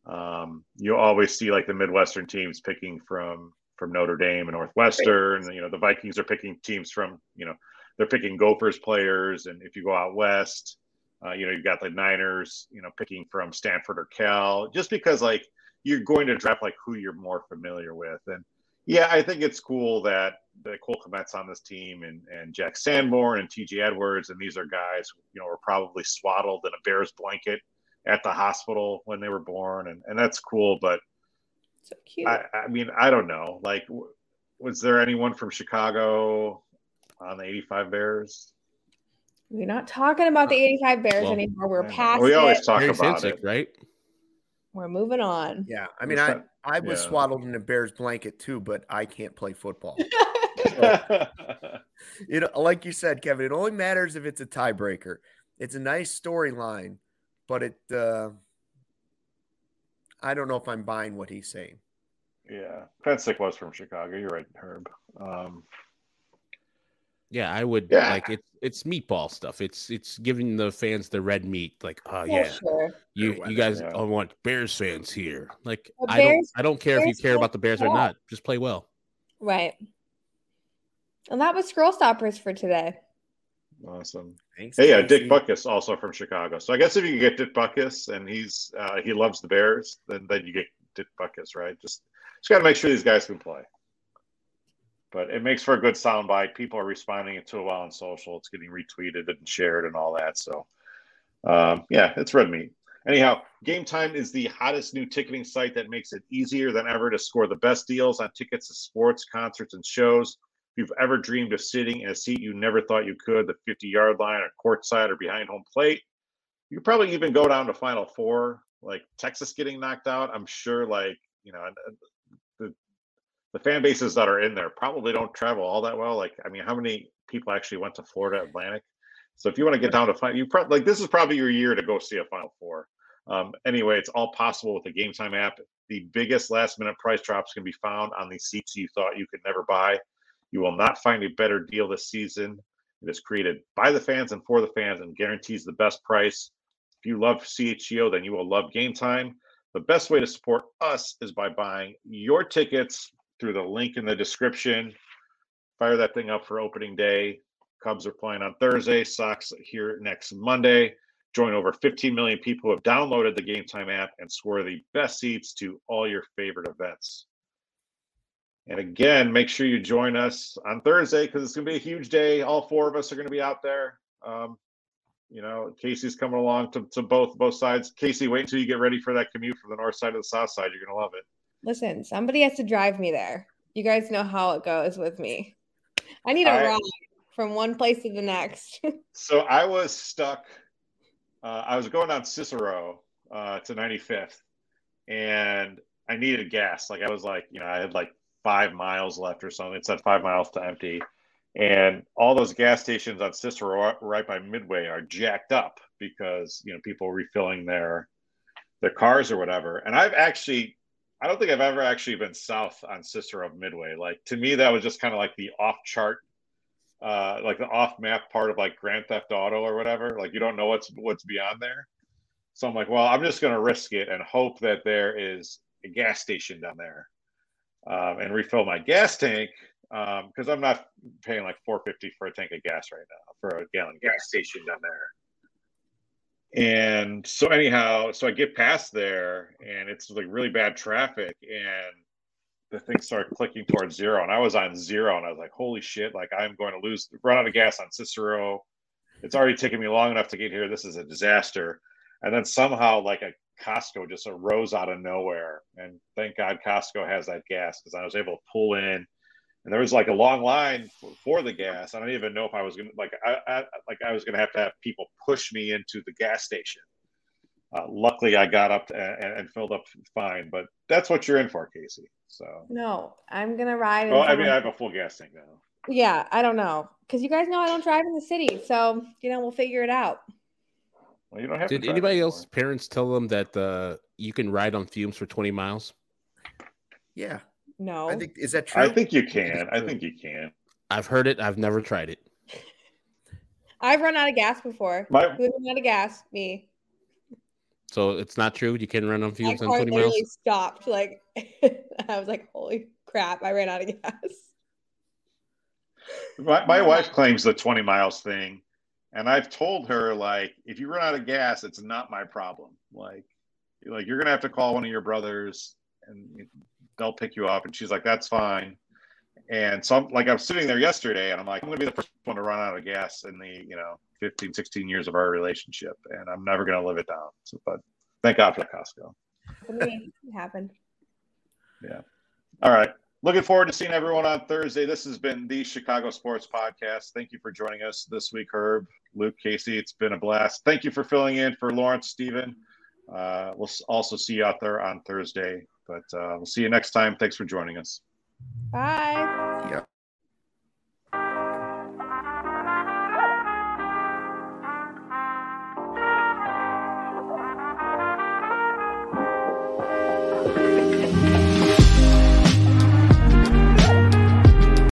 Um, you always see like the Midwestern teams picking from from Notre Dame and Northwestern. Right. You know, the Vikings are picking teams from, you know, they're picking Gophers players. And if you go out west, uh, you know, you've got the Niners, you know, picking from Stanford or Cal, just because like you're going to draft like who you're more familiar with. And yeah, I think it's cool that the Cole Kmet's on this team and, and Jack Sanborn and TJ Edwards. And these are guys, you know, were probably swaddled in a Bears blanket at the hospital when they were born. And, and that's cool. But so cute. I, I mean, I don't know. Like, was there anyone from Chicago on the 85 Bears? We're not talking about the 85 Bears well, anymore. We're past We always it. talk Harry about it, right? We're moving on. Yeah, I mean, I I was yeah. swaddled in a Bears blanket too, but I can't play football. you know, like you said, Kevin, it only matters if it's a tiebreaker. It's a nice storyline, but it uh, I don't know if I'm buying what he's saying. Yeah, Fencik was from Chicago. You're right, Herb. Um, yeah, I would yeah. like it's it's meatball stuff. It's it's giving the fans the red meat. Like, oh yeah, yeah sure. you you guys yeah. want Bears fans here. Like, well, I don't I don't care Bears if you care about the Bears or not. Just play well. Right. And that was scroll stoppers for today. Awesome. Thanks. Hey, yeah, Dick Butkus also from Chicago. So I guess if you get Dick Butkus and he's uh, he loves the Bears, then then you get Dick Butkus, right? Just just got to make sure these guys can play. But it makes for a good soundbite. People are responding to it well on social. It's getting retweeted and shared and all that. So um, yeah, it's red meat. Anyhow, Game Time is the hottest new ticketing site that makes it easier than ever to score the best deals on tickets to sports, concerts, and shows If you've ever dreamed of sitting in a seat you never thought you could, the 50 yard line or courtside or behind home plate, you could probably even go down to Final Four, like Texas getting knocked out. I'm sure, like, you know, the fan bases that are in there probably don't travel all that well. Like, I mean, how many people actually went to Florida Atlantic? So if you want to get down to five, you probably like this is probably your year to go see a Final Four. Um, anyway, it's all possible with the Game Time app. The biggest last minute price drops can be found on the seats you thought you could never buy You will not find a better deal this season. It is created by the fans and for the fans and guarantees the best price. If you love CHGO, then you will love game time. The best way to support us is by buying your tickets through the link in the description. Fire that thing up for opening day. Cubs are playing on Thursday, Sox here next Monday. Join over 15 million people who have downloaded the Game Time app and score the best seats to all your favorite events. And again, make sure you join us on Thursday because it's going to be a huge day. All four of us are going to be out there. Um, you know, Kacy's coming along to, to both both sides. Kacy, wait until you get ready for that commute from the north side to the south side. You're going to love it. Listen, somebody has to drive me there. You guys know how it goes with me. I need a I, ride from one place to the next. so I was stuck. Uh, I was going on Cicero uh, to 95th, and I needed gas. Like I was like, you know, I had like five miles left or something. It said five miles to empty. And all those gas stations on Cicero right by Midway are jacked up because you know people refilling their their cars or whatever. And I've actually I don't think I've ever actually been south on Cicero Midway. Like to me, that was just kind of like the off chart, uh, like the off map part of like Grand Theft Auto or whatever. Like you don't know what's what's beyond there. So I'm like, well, I'm just gonna risk it and hope that there is a gas station down there um, and refill my gas tank because um, I'm not paying like 450 for a tank of gas right now for a gallon gas station down there. And so anyhow, so I get past there and it's like really bad traffic and the thing started clicking towards zero and I was on zero and I was like, holy shit, like I'm going to lose run out of gas on Cicero. It's already taken me long enough to get here. This is a disaster. And then somehow like a Costco just arose out of nowhere. And thank God Costco has that gas because I was able to pull in, and there was like a long line for, for the gas. I don't even know if I was gonna like I, I like I was gonna have to have people push me into the gas station. Uh, luckily, I got up and, and, filled up fine, but that's what you're in for, Kacy. So no, I'm gonna ride. Well, I mean, I have a full gas tank now. Yeah, I don't know because you guys know I don't drive in the city, so you know we'll figure it out. Well, you don't have. Did anybody else parents tell them that uh, you can ride on fumes for twenty miles? Yeah. No. I think is that true? I think you can. I think you can. I've heard it. I've never tried it. I've run out of gas before. My... Who's run out of gas? Me. So it's not true. You can run on fumes on twenty miles. stopped. Like I was like, "Holy crap! I ran out of gas." My, my wife claims the twenty miles thing and I've told her like, if you run out of gas, it's not my problem. Like, like you're gonna have to call one of your brothers, and they'll pick you up. And she's like, that's fine. And so I'm like, I'm sitting there yesterday, and I'm like, I'm gonna be the first one to run out of gas in the you know 15, 16 years of our relationship, and I'm never gonna live it down. So, but thank God for Costco. It happened. Yeah. All right. Looking forward to seeing everyone on Thursday. This has been the Chicago Sports Podcast. Thank you for joining us this week, Herb, Luke, Kacy. It's been a blast. Thank you for filling in for Lawrence, Stephen. Uh, we'll also see you out there on Thursday, but uh, we'll see you next time. Thanks for joining us. Bye. Yeah.